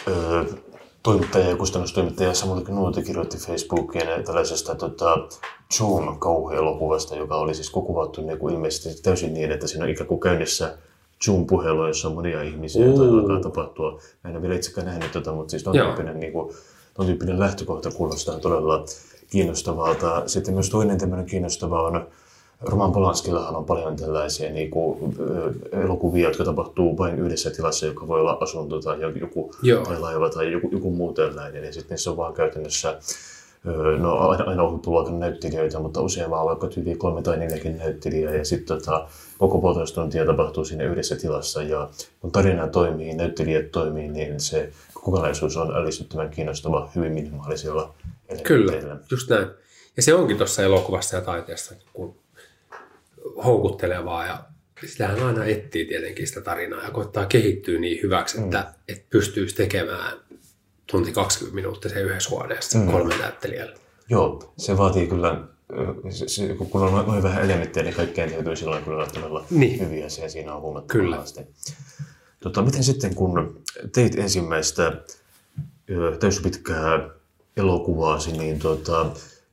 ö, toimittaja ja kustannustoimittaja Samuli Knuuti kirjoitti Facebookiin tällaisesta tota, Zoom kauhuelokuvasta, joka oli siis kuvattu niin kuin ilmeisesti täysin niin, että siinä on ikään kuin käynnissä Zoom-puhelu, jossa on monia ihmisiä, joita Ooh. alkaa tapahtua. Mä en ole vielä itsekään nähnyt tätä, mutta siis Joo. tyyppinen, niin kuin, ton tyyppinen lähtökohta kuulostaa todella kiinnostavalta. Sitten myös toinen tämmöinen kiinnostava on Roman Polanskillahan on paljon tällaisia niin kuin, elokuvia, jotka tapahtuu vain yhdessä tilassa, joka voi olla asunto tai joku Joo. tai laiva tai joku, joku muu tällainen. Ja sitten niissä on vaan käytännössä no aina, aina huippuluokan näyttelijöitä, mutta useamman vaikka tyyli kolme tai neljäkin näyttelijää ja sitten tota, koko puolitoista tuntia tapahtuu siinä yhdessä tilassa ja kun tarina toimii, näyttelijät toimii, niin se kokonaisuus on ällistyttävän kiinnostava hyvin minimaalisilla Kyllä, just näin. Ja se onkin tuossa elokuvassa ja taiteessa kun houkuttelevaa ja sitähän aina etsii tietenkin sitä tarinaa ja koittaa kehittyä niin hyväksi, että, mm. että pystyisi tekemään tunti 20 minuuttia se yhdessä huoneessa mm. kolme näyttelijällä. Joo, se vaatii kyllä, se, se, kun on noin- vähän elementtejä, niin kaikkeen täytyy silloin kyllä todella Niin. hyviä ja siinä on huomattava Kyllä. haaste. Tota, miten sitten, kun teit ensimmäistä ö, täyspitkää elokuvaasi, niin tota,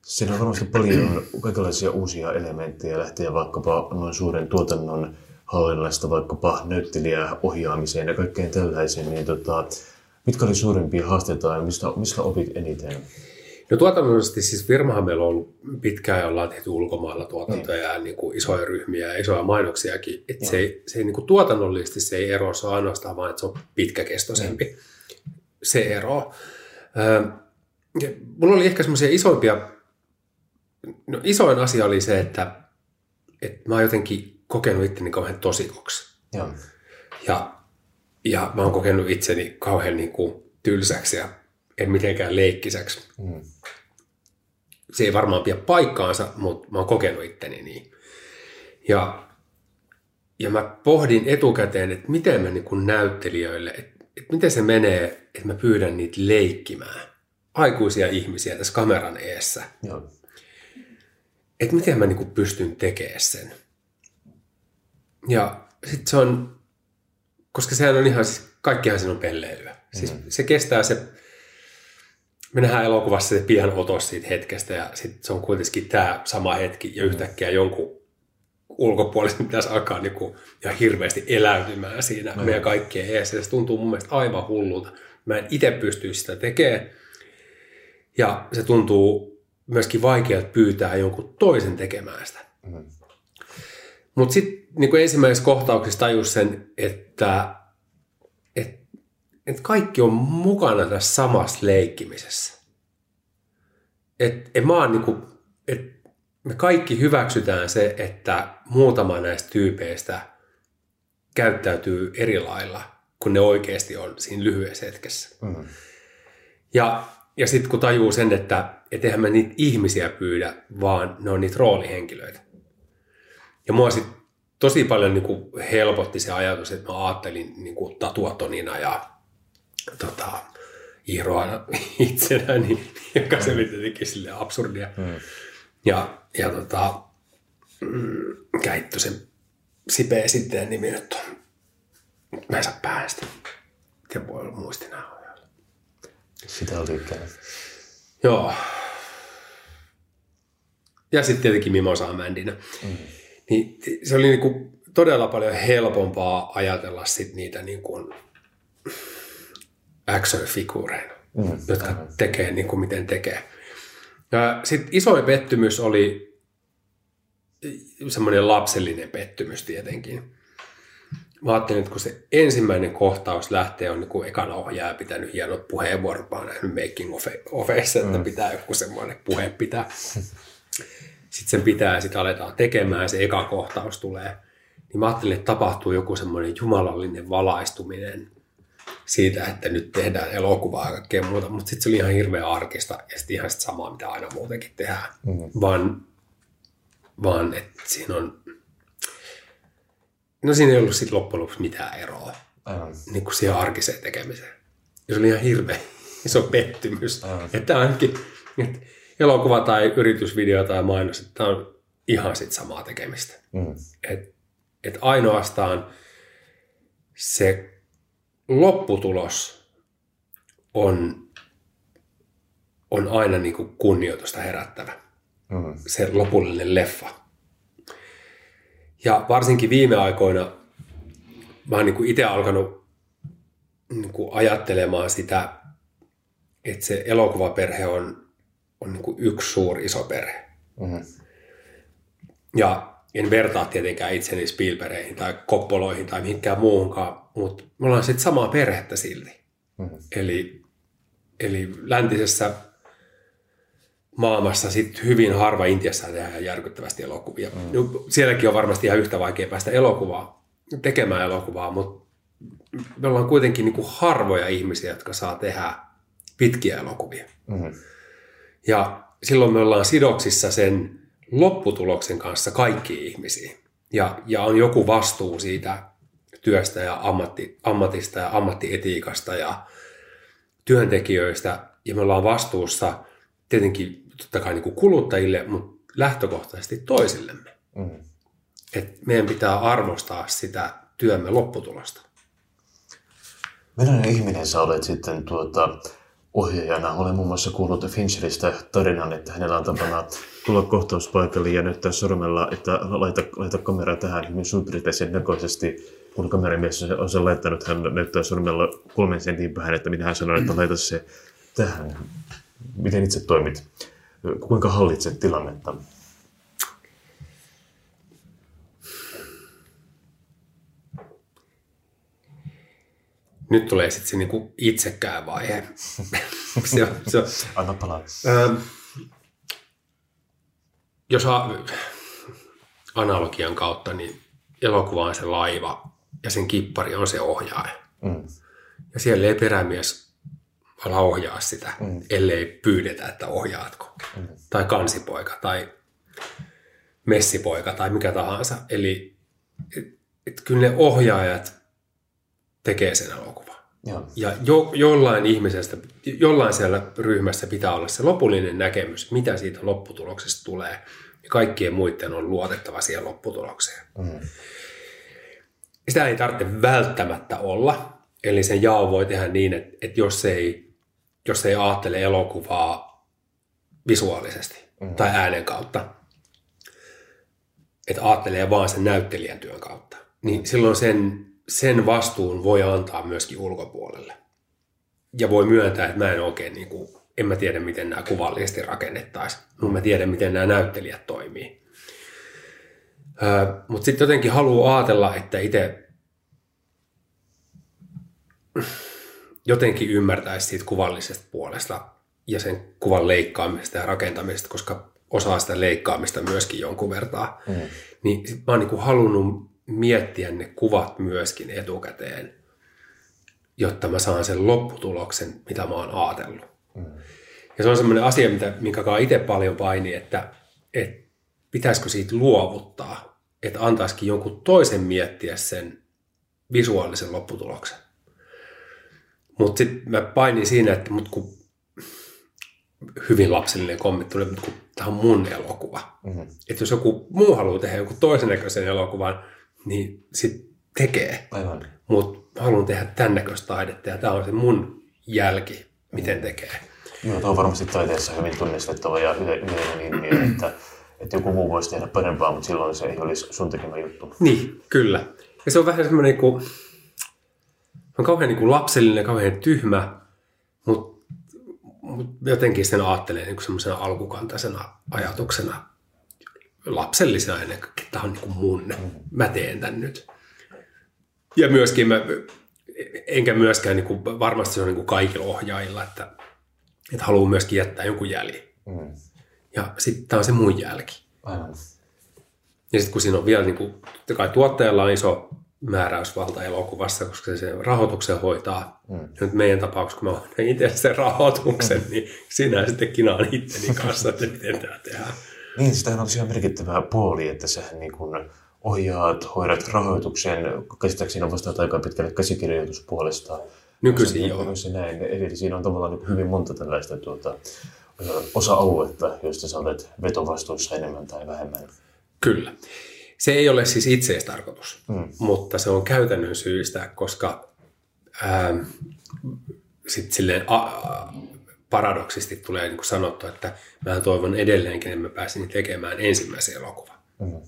siinä on varmasti paljon kaikenlaisia uusia elementtejä lähteä vaikkapa noin suuren tuotannon hallinnasta, vaikkapa näyttelijäohjaamiseen ja kaikkeen tällaiseen, niin tota, mitkä oli suurimpia haasteita ja mistä, mistä opit eniten? No tuotannollisesti siis firmahan meillä on ollut pitkään ja ollaan tehty ulkomailla tuotantoja ja niin kuin isoja ryhmiä ja isoja mainoksiakin. Että se ei, se ei niin kuin tuotannollisesti se ei ero, se on ainoastaan vaan, että se on pitkäkestoisempi. Se ero. Ja mulla oli ehkä semmoisia isoimpia, no isoin asia oli se, että, että mä oon jotenkin kokenut itteni kauhean tosikoksi. Joo. Ja, ja mä oon kokenut itseni kauhean niin kuin tylsäksi ja en mitenkään leikkiseksi. Mm. Se ei varmaan pidä paikkaansa, mutta mä oon kokenut itteni niin. Ja, ja mä pohdin etukäteen, että miten mä niin kuin näyttelijöille, että, että miten se menee, että mä pyydän niitä leikkimään. Aikuisia ihmisiä tässä kameran eessä. Joo. Että miten mä niin kuin pystyn tekemään sen. Ja sitten se on, koska sehän on ihan, siis kaikkihan siinä on pelleilyä. Siis se kestää se, me nähdään elokuvassa se pian otos siitä hetkestä ja sitten se on kuitenkin tämä sama hetki ja yhtäkkiä jonkun ulkopuolisen pitäisi alkaa niinku ihan hirveästi eläytymään siinä mm. meidän kaikkien eessä. Se tuntuu mun mielestä aivan hullulta. Mä en itse pysty sitä tekemään. Ja se tuntuu myöskin vaikealta pyytää jonkun toisen tekemään sitä. Mm. Mutta sitten niin ensimmäisessä kohtauksessa tajus sen, että et, et kaikki on mukana tässä samassa leikkimisessä. Et, et mä oon niinku, et me kaikki hyväksytään se, että muutama näistä tyypeistä käyttäytyy eri lailla, kun ne oikeasti on siinä lyhyessä hetkessä. Mm. Ja, ja sitten kun tajuu sen, että et eihän mä niitä ihmisiä pyydä, vaan ne on niitä roolihenkilöitä. Ja mua sitten tosi paljon niin kuin helpotti se ajatus, että mä ajattelin niin kuin tatuatonina ja tota, Iroana itsenäni, joka se oli tietenkin sille absurdia. Mm. Ja, ja tota, mm, Käittösen Sipe sitten nimi nyt on. Mä en saa päästä. Ja voi olla muistinauhoja. Sitä oli tykkään. Joo. Ja sitten tietenkin Mimosa Amandina. Mm. Niin se oli niinku todella paljon helpompaa ajatella sit niitä niinku action-figuureina, Mm. jotka tekee niin kuin miten tekee. Ja sitten isoin pettymys oli semmoinen lapsellinen pettymys tietenkin. Mä ajattelin, että kun se ensimmäinen kohtaus lähtee, on niin kuin ekana ohjaaja pitänyt hienot puheenvuorot, mä oon nähnyt making of- ofeissa, että pitää joku semmoinen puhe pitää. Sitten sen pitää ja sitten aletaan tekemään ja se eka kohtaus tulee. Niin mä ajattelin, että tapahtuu joku semmoinen jumalallinen valaistuminen siitä, että nyt tehdään elokuvaa ja kaikkea muuta, mutta sitten se oli ihan hirveän arkista ja sitten ihan sit samaa, mitä aina muutenkin tehdään. Mm. Vaan, vaan että siinä on, no siinä ei ollut sitten loppujen lopuksi mitään eroa Aivan. niin kuin siihen arkiseen tekemiseen. Ja se oli ihan hirveä iso pettymys. Aivan. Että ainakin että elokuva tai yritysvideo tai mainos, että tämä on ihan sit samaa tekemistä. Mm. Et, et ainoastaan se lopputulos on, on aina niin kuin kunnioitusta herättävä. Mm. Se lopullinen leffa. Ja varsinkin viime aikoina mä oon niin itse alkanut niin kuin ajattelemaan sitä, että se elokuvaperhe on, on niin kuin yksi suuri iso perhe. Mm. Ja en vertaa tietenkään itseni Spielbergeihin tai Koppoloihin tai mihinkään muuhunkaan, mutta me ollaan sitten samaa perhettä silti. Mm. Eli, eli läntisessä maailmassa sit hyvin harva Intiassa tehdään järkyttävästi elokuvia. Mm. Sielläkin on varmasti ihan yhtä vaikea päästä elokuvaa, tekemään elokuvaa, mutta me ollaan kuitenkin niin kuin harvoja ihmisiä, jotka saa tehdä pitkiä elokuvia. Mm. Ja silloin me ollaan sidoksissa sen lopputuloksen kanssa kaikkiin ihmisiin. Ja, ja on joku vastuu siitä työstä ja ammatti, ammatista ja ammattietiikasta ja työntekijöistä. Ja me ollaan vastuussa tietenkin totta kai niin kuin kuluttajille, mutta lähtökohtaisesti toisillemme. Mm. Et meidän pitää arvostaa sitä työmme lopputulosta. Millainen ihminen sä olet sitten tuota, ohjaajana? Olen muun muassa kuullut Fincheristä tarinan, että hänellä on tapana tulla kohtauspaikalle ja näyttää sormella, että laita, laita kamera tähän hyvin subtiliteisen näköisesti. Kun kameramies on sen laittanut, hän näyttää sormella kolmen sentin päähän, että mitä hän sanoo, että laita se tähän. Miten itse toimit? Kuinka hallitset tilannetta? Nyt tulee sitten se niinku itsekään vaihe. se, on- se, on- Anna palaa. Ähm, jos a, analogian kautta, niin elokuva on se laiva ja sen kippari on se ohjaaja. Mm. Ja siellä ei perämies ala ohjaa sitä, mm. ellei pyydetä, että ohjaatko. Mm. Tai kansipoika tai messipoika tai mikä tahansa. Eli et, et kyllä ne ohjaajat tekee sen elokuvan. Joo. Ja jo, jollain ihmisestä, jollain siellä ryhmässä pitää olla se lopullinen näkemys, mitä siitä lopputuloksesta tulee. Ja kaikkien muiden on luotettava siihen lopputulokseen. Mm. Sitä ei tarvitse välttämättä olla. Eli sen jao voi tehdä niin, että, että jos, ei, jos ei ajattele elokuvaa visuaalisesti mm. tai äänen kautta, että ajattelee vaan sen näyttelijän työn kautta, niin silloin sen, sen vastuun voi antaa myöskin ulkopuolelle. Ja voi myöntää, että mä en oikein, niin kuin, en mä tiedä, miten nämä kuvallisesti rakennettaisiin, mutta mä tiedän, miten nämä näyttelijät toimii. Mutta sitten jotenkin haluaa ajatella, että itse jotenkin ymmärtäisi siitä kuvallisesta puolesta ja sen kuvan leikkaamisesta ja rakentamisesta, koska osaa sitä leikkaamista myöskin jonkun vertaa. Mm. Niin sit mä oon niinku halunnut miettiä ne kuvat myöskin etukäteen, jotta mä saan sen lopputuloksen, mitä mä oon ajatellut. Mm. Ja se on semmoinen asia, mitä, minkä itse paljon paini, että, että pitäisikö siitä luovuttaa, että antaisikin jonkun toisen miettiä sen visuaalisen lopputuloksen. Mutta sitten mä painin siinä, että mut kun hyvin lapsellinen kommentti tuli, mutta kun tämä on mun elokuva. Mm-hmm. Että jos joku muu haluaa tehdä jonkun toisen näköisen elokuvan, niin sit tekee. Aivan. Mutta haluan tehdä tämän näköistä taidetta ja tämä on se mun jälki, miten tekee. Joo, tuo on varmasti taiteessa hyvin tunnistettava ja yle- yleinen ilmiö, että, että joku muu voisi tehdä parempaa, mutta silloin se ei olisi sun tekemä juttu. Niin, kyllä. Ja se on vähän semmoinen kuin, on kauhean niin kuin lapsellinen, kauhean tyhmä, mutta mut jotenkin sen ajattelee niin semmoisena alkukantaisena ajatuksena, lapsellisena ennen kaikkea, että tämä on niin kuin mun, mä teen tämän nyt. Ja myöskin mä, enkä myöskään, niin kuin, varmasti se on niin kuin kaikilla ohjaajilla, että, että haluaa myöskin jättää jonkun jäljen. Mm. Ja sitten tämä on se mun jälki. Aivan. Ja sitten kun siinä on vielä, niin kuin, kai tuottajalla on iso määräysvalta elokuvassa, koska se sen rahoituksen hoitaa. Mm. Nyt meidän tapauksessa, kun mä hoidan itse sen rahoituksen, niin sinä sitten kinaan itteni kanssa, että miten tämä tehdään. Niin, sitähän olisi ihan merkittävä puoli, että sähän niin kuin ohjaat, hoidat rahoituksen, käsittääkseni on vastaat aika pitkälle käsikirjoituspuolesta. Nykyisin joo. Se näin, eli siinä on tavallaan niin hyvin monta tällaista tuota, osa-aluetta, joista sä olet vetovastuussa enemmän tai vähemmän. Kyllä. Se ei ole siis itseistarkoitus, mm. mutta se on käytännön syistä, koska ää, sit silleen a, a, paradoksisesti tulee niin sanottu, että mä toivon edelleenkin, että mä pääsin tekemään ensimmäisen elokuvan. Mm.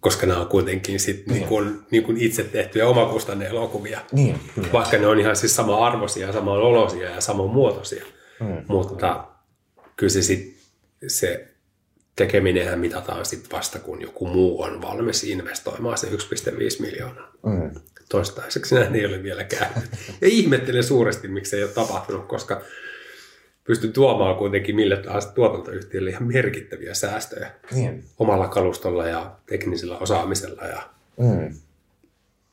Koska nämä on kuitenkin sit niin kuin, niin kuin itse tehtyjä omakustanne elokuvia. Niin, kyllä. Vaikka ne on ihan siis sama arvoisia ja saman olosia ja saman muotoisia. Mm, Mutta kyllä se, sit, se tekeminenhän mitataan sitten vasta, kun joku muu on valmis investoimaan se 1,5 miljoonaa. Mm. Toistaiseksi näin ei ole vielä käynyt. Ja ihmettelen suuresti, miksi se ei ole tapahtunut, koska pystyn tuomaan kuitenkin mille tahansa tuotantoyhtiölle ihan merkittäviä säästöjä Niin. omalla kalustolla ja teknisellä osaamisella. Ja... Mm.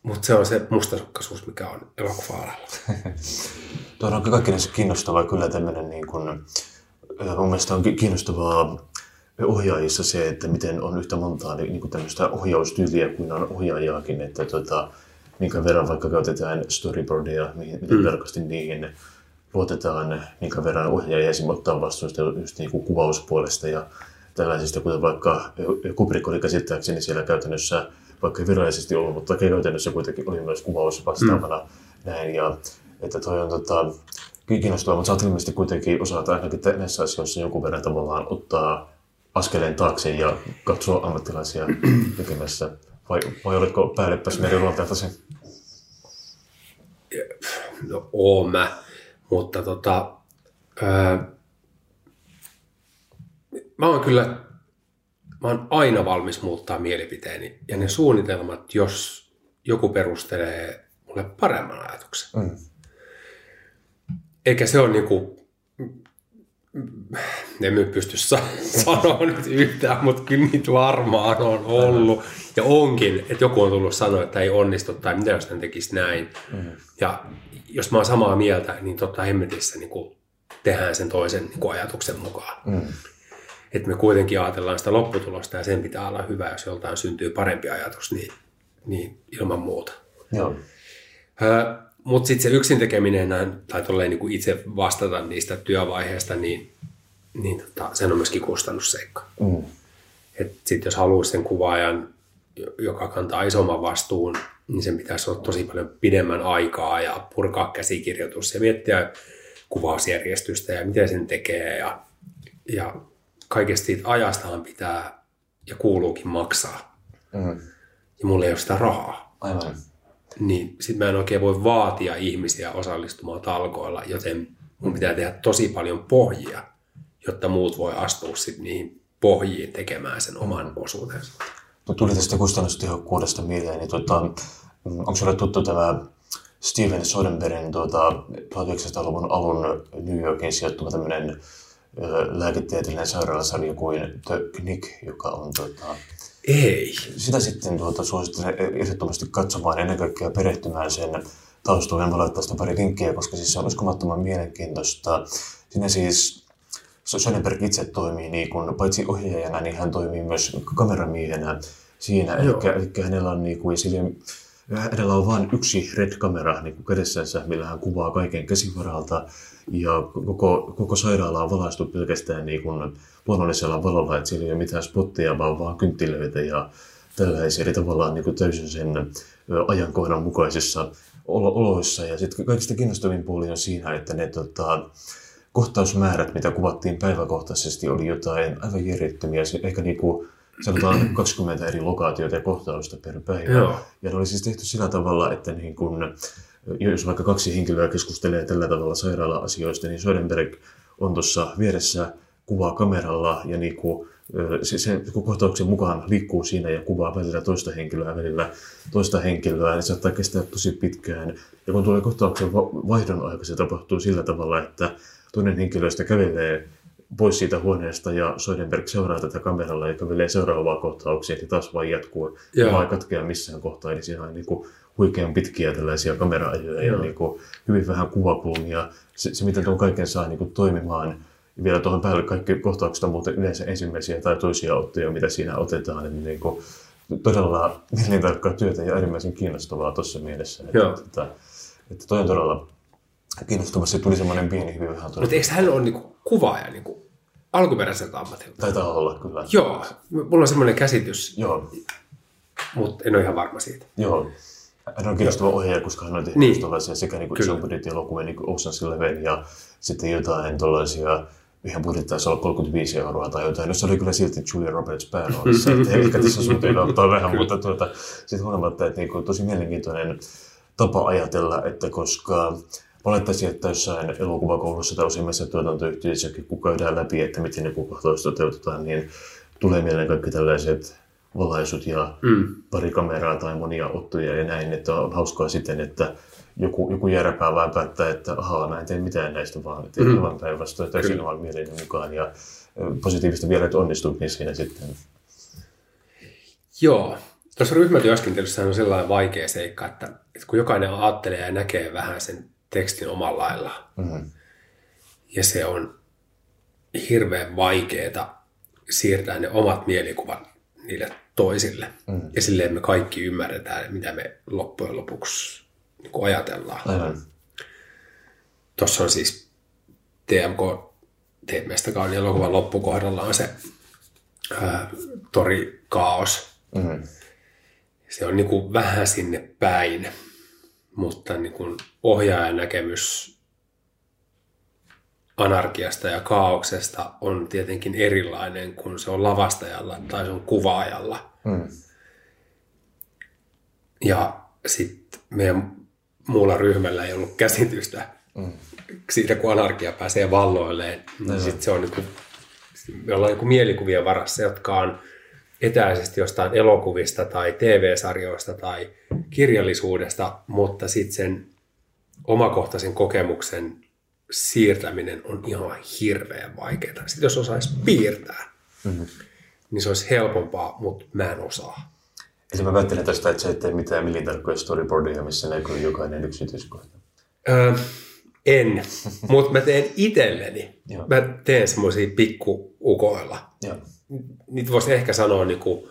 Mutta se on se mustasukkaisuus, mikä on elokuva-alalla. Tuo on kaikki kiinnostavaa kyllä tämmöinen, niin kuin, ö, mun mielestä on ki- kiinnostavaa ohjaajissa se, että miten on yhtä montaa niin kuin tämmöistä ohjaustyyliä kuin on ohjaajaakin, että tota, minkä verran vaikka käytetään storyboardia, miten mm. tarkasti niihin luotetaan, minkä verran ohjaaja esim. ottaa vastuusta just niin kuin kuvauspuolesta ja tällaisista, kuten vaikka Kubrick oli käsittääkseni siellä käytännössä, vaikka virallisesti ollut, mutta käytännössä kuitenkin oli myös kuvaus vastaavana mm. näin. Ja, että toi on tota, kiinnostavaa, mutta sä oot ilmeisesti kuitenkin osaat ainakin näissä asioissa jonkun verran tavallaan ottaa askeleen taakse ja katsoa ammattilaisia tekemässä. Vai, vai oletko päällepäs meriluonteeltasi? No oon mä, mutta tota, ää, mä oon kyllä, mä oon aina valmis muuttaa mielipiteeni. Ja ne suunnitelmat, jos joku perustelee mulle paremman ajatuksen. Mm. Eikä se ole niinku, en mä pysty sa- sanoa nyt yhtään, mutta kyllä niitä varmaan on ollut. Ja onkin, että joku on tullut sanoa, että ei onnistu tai mitä jos hän tekisi näin. Mm. Ja jos mä oon samaa mieltä, niin totta hemmetissä niin kuin tehdään sen toisen niin kuin ajatuksen mukaan. Mm. Että me kuitenkin ajatellaan sitä lopputulosta ja sen pitää olla hyvä, jos joltain syntyy parempi ajatus, niin, niin ilman muuta. Joo. Öö, Mutta sitten se yksin tekeminen tai tolleen niin kuin itse vastata niistä työvaiheista, niin, niin tota, sen on myöskin kustannusseikka. Mm. Sitten jos haluaa sen kuvaajan, joka kantaa isomman vastuun, niin sen pitäisi olla tosi paljon pidemmän aikaa ja purkaa käsikirjoitus ja miettiä kuvausjärjestystä ja miten sen tekee. Ja, ja kaikesta siitä ajastahan pitää ja kuuluukin maksaa. Mm. Ja mulla ei ole sitä rahaa Aivan. Niin sitten mä en oikein voi vaatia ihmisiä osallistumaan talkoilla, joten mun pitää tehdä tosi paljon pohjia, jotta muut voi astua sitten niihin pohjiin tekemään sen oman osuutensa. Tuli tästä kustannustehokkuudesta mieleen, niin tota, mm, onko sinulle tuttu tämä Steven Soderberghin tuota, 1900-luvun alun New Yorkin sijoittuva tämmöinen lääketieteellinen sairaalasarja kuin The Knick, joka on tuota, Ei. sitä sitten tuota, suosittelen ehdottomasti katsomaan ennen kaikkea perehtymään sen taustoihin. Mä laittaa sitä pari vinkkiä, koska siis se on uskomattoman mielenkiintoista. Siinä siis Sonnenberg itse toimii niin kuin, paitsi ohjaajana, niin hän toimii myös kameramiehenä siinä. Eli, eli hänellä on niin kuin, hänellä on vain yksi red-kamera niin kuin kädessänsä, millä hän kuvaa kaiken käsivaralta. Ja koko, koko sairaala on valaistu pelkästään niin kuin luonnollisella valolla, että siellä ei ole mitään spotteja, vaan vaan kynttilöitä ja tällaisia. Eli tavallaan niin kuin täysin sen ajankohdan mukaisissa olo- oloissa. Ja sitten kaikista kiinnostavin puoli on siinä, että ne tota, kohtausmäärät, mitä kuvattiin päiväkohtaisesti, oli jotain aivan järjettömiä. Se- Ehkä niinku, sanotaan 20 eri lokaatiota ja kohtausta per päivä. Joo. Ja ne oli siis tehty sillä tavalla, että niin kun, jos vaikka kaksi henkilöä keskustelee tällä tavalla sairaala-asioista, niin Söderberg on tuossa vieressä kuvaa kameralla ja niin kuin, se, se kohtauksen mukaan liikkuu siinä ja kuvaa välillä toista henkilöä, välillä toista henkilöä, niin se saattaa kestää tosi pitkään. Ja kun tulee kohtauksen va- vaihdon aika, se tapahtuu sillä tavalla, että toinen henkilöistä kävelee pois siitä huoneesta ja Soderberg seuraa tätä kameralla ja kävelee seuraavaa kohtauksia, niin taas vaan jatkuu. Joo. Ja ei katkea missään kohtaa, eli siinä on niin kuin huikean pitkiä tällaisia kamera-ajoja ja niin kuin hyvin vähän kuvakulmia. Se, se miten tuon kaiken saa niin kuin toimimaan, vielä tuohon päälle kaikki kohtaukset on muuten yleensä ensimmäisiä tai toisia ottoja, mitä siinä otetaan. Niin, niin kuin todella mielentarkkaa työtä ja äärimmäisen kiinnostavaa tuossa mielessä. Että, että, että toi on todella kiinnostavaa. Se tuli semmoinen pieni hyvin vähän Mutta eikö hän ole niinku kuvaaja niinku alkuperäiseltä ammatilta? Taitaa olla kyllä. Joo, mulla on semmoinen käsitys, Joo, mutta en ole ihan varma siitä. joo. Hän on kiinnostava ohjaaja, koska hän on tehnyt Niin. tällaisia sekä niin Kyllä. iso budjetin elokuvia, niin kuin Ocean's Eleven ja sitten jotain tällaisia yhden budjetti taisi olla 35 euroa tai jotain. No se oli kyllä silti Julia Roberts pääroolissa. ehkä tässä suuntiin ottaa vähän, mutta tuota, sitten huolimatta, että niin kuin, tosi mielenkiintoinen tapa ajatella, että koska olettaisin, että jossain elokuvakoulussa tai useimmissa tuotantoyhtiöissäkin, kun käydään läpi, että miten ne kohtaus toteutetaan, niin tulee mieleen kaikki tällaiset valaisut ja mm. pari kameraa tai monia ottoja ja näin, että on hauskaa siten, että joku, joku järjepää vaan päättää, että ahaa, mä en tee mitään näistä, vaan teen mm. aivan päinvastoin täysin oman mieleni mukaan. Ja positiivista vielä, että onnistut niin siinä sitten. Joo. Tuossa ryhmätyöskentelyssä on sellainen vaikea seikka, että, että kun jokainen ajattelee ja näkee vähän sen tekstin omalla lailla, Mm. ja se on hirveän vaikeaa siirtää ne omat mielikuvat niille toisille. Mm. Ja silleen me kaikki ymmärretään, mitä me loppujen lopuksi niin kuin ajatellaan. Aivan. Tuossa on siis TMK, kauniin elokuvan loppukohdalla on se ää, torikaos. Mm. Se on niin kuin vähän sinne päin, mutta niin kuin ohjaajan näkemys anarkiasta ja kaauksesta on tietenkin erilainen kuin se on lavastajalla tai se on kuvaajalla. Mm. Ja sitten meidän muulla ryhmällä ei ollut käsitystä mm. siitä, kun anarkia pääsee valloilleen. Niin sit se on niin kuin, me ollaan niin kuin mielikuvien varassa, jotka on etäisesti jostain elokuvista tai TV-sarjoista tai kirjallisuudesta, mutta sitten sen omakohtaisen kokemuksen siirtäminen on ihan hirveän vaikeaa. Sitten jos osaisi piirtää, mm-hmm. niin se olisi helpompaa, mutta mä en osaa. Eli mä väittelen tästä, että sä et tee mitään milintarkkoja storyboardia, missä näkyy jokainen yksityiskohta. Öö, en, mutta mä teen itselleni. Mä teen semmoisia pikkuukoilla. Joo. Niitä voisi ehkä sanoa niin kuin,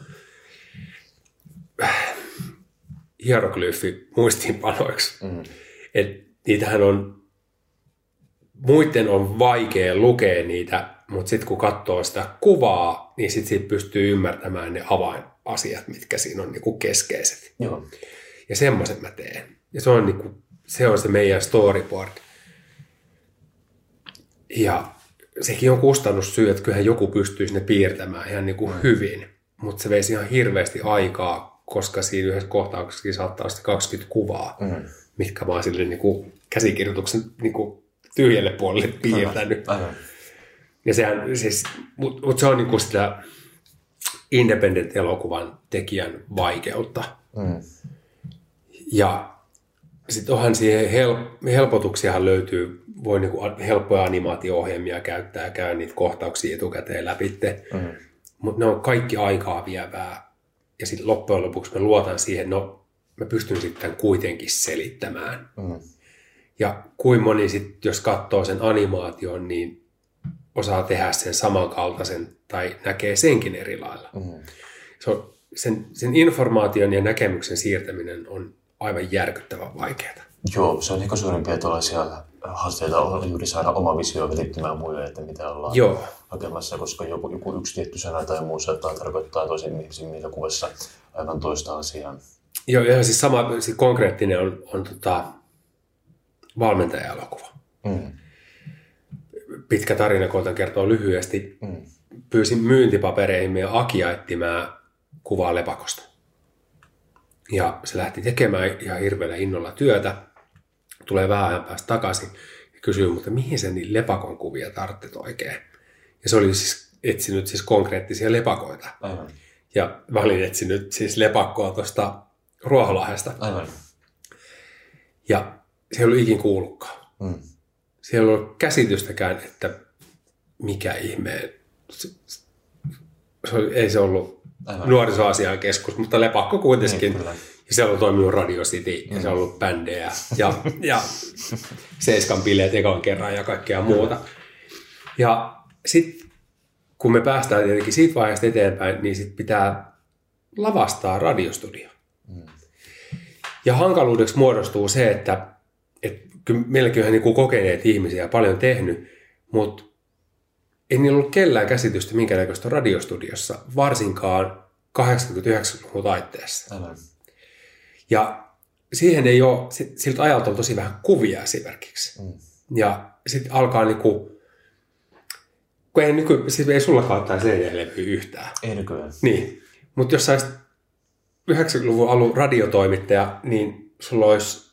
hieroglyfi muistiinpanoiksi. Mm. Et niitähän on, muiden on vaikea lukea niitä, mutta sitten kun katsoo sitä kuvaa, niin sitten siitä pystyy ymmärtämään ne avainasiat, mitkä siinä on niin kuin keskeiset. Joo. Ja semmoiset mä teen. Ja se on, niinku, se on se meidän storyboard. Ja sekin on kustannussyy, että kyllähän joku pystyisi ne piirtämään ihan niinku hyvin. Mutta se veisi ihan hirveästi aikaa, koska siinä yhdessä kohtauksessa saattaa olla sitten 20 kuvaa, mm. mitkä mä oon sille niinku käsikirjoituksen niinku tyhjälle puolelle piirtänyt. Aivan. Ja sehän, siis, mutta mut se on niinku sitä independent-elokuvan tekijän vaikeutta. Mm. Ja sitten onhan siihen hel- helpotuksiahan löytyy, voi niinku helppoja animaatio-ohjelmia käyttää ja käydä niitä kohtauksia etukäteen läpi. Mm. Mutta ne on kaikki aikaa vievää. Ja sitten loppujen lopuksi mä luotan siihen, no mä pystyn sitten kuitenkin selittämään. Mm. Ja kuin moni sitten, jos katsoo sen animaation, niin osaa tehdä sen samankaltaisen tai näkee senkin eri lailla. Mm. Se on, sen, sen informaation ja näkemyksen siirtäminen on aivan järkyttävän vaikeaa. Joo, se on ehkä suurimpia tuollaisia haasteita on juuri saada oma visio välittymään muille, että mitä ollaan Joo. hakemassa, koska joku, joku yksi tietty sana tai muu saattaa tarkoittaa tosin ihmisen mielikuvassa aivan toista asiaa. Joo, ja siis sama siis konkreettinen on, on tota, valmentaja-elokuva. Mm. Pitkä tarina, koitan kertoa lyhyesti. Mm. Pyysin myyntipapereihin meidän Akia etsimään kuvaa lepakosta. Ja se lähti tekemään ihan hirveällä innolla työtä. Tulee vähän ajan päästä takaisin ja kysyy, mutta mihin se niin lepakon kuvia tarvitset oikein? Ja se oli siis etsinyt siis konkreettisia lepakoita. Aivan. Ja mä olin etsinyt siis lepakkoa tuosta Ruoholahdesta. Aivan. Ja se ei ollut ikin kuullutkaan. Mm. Siellä ei ollut käsitystäkään, että mikä ihmeen. Se, se ei se ollut Aivan. nuorisoasian keskus, mutta lepakko kuitenkin. Niin, kyllä. ja siellä on toiminut Radio City ja siellä on ollut bändejä ja, ja Seiskan bileet ekan kerran ja kaikkea muuta. Ja sitten kun me päästään tietenkin siitä vaiheesta eteenpäin, niin sit pitää lavastaa radiostudio. Ja hankaluudeksi muodostuu se, että, että kyllä meilläkin on niin kokeneet ihmisiä paljon tehnyt, mutta ei niillä ollut kellään käsitystä minkä näköistä radiostudiossa, varsinkaan 89-luvun taitteessa. Ja siihen ei ole, si- siltä ajalta on tosi vähän kuvia esimerkiksi. Mm. Ja sitten alkaa niinku, kun ei, nyky, siis ei sullakaan ole CD-levy yhtään. Ei nykyään. Niin, mutta jos saisit 90-luvun alun radiotoimittaja, niin sulla olisi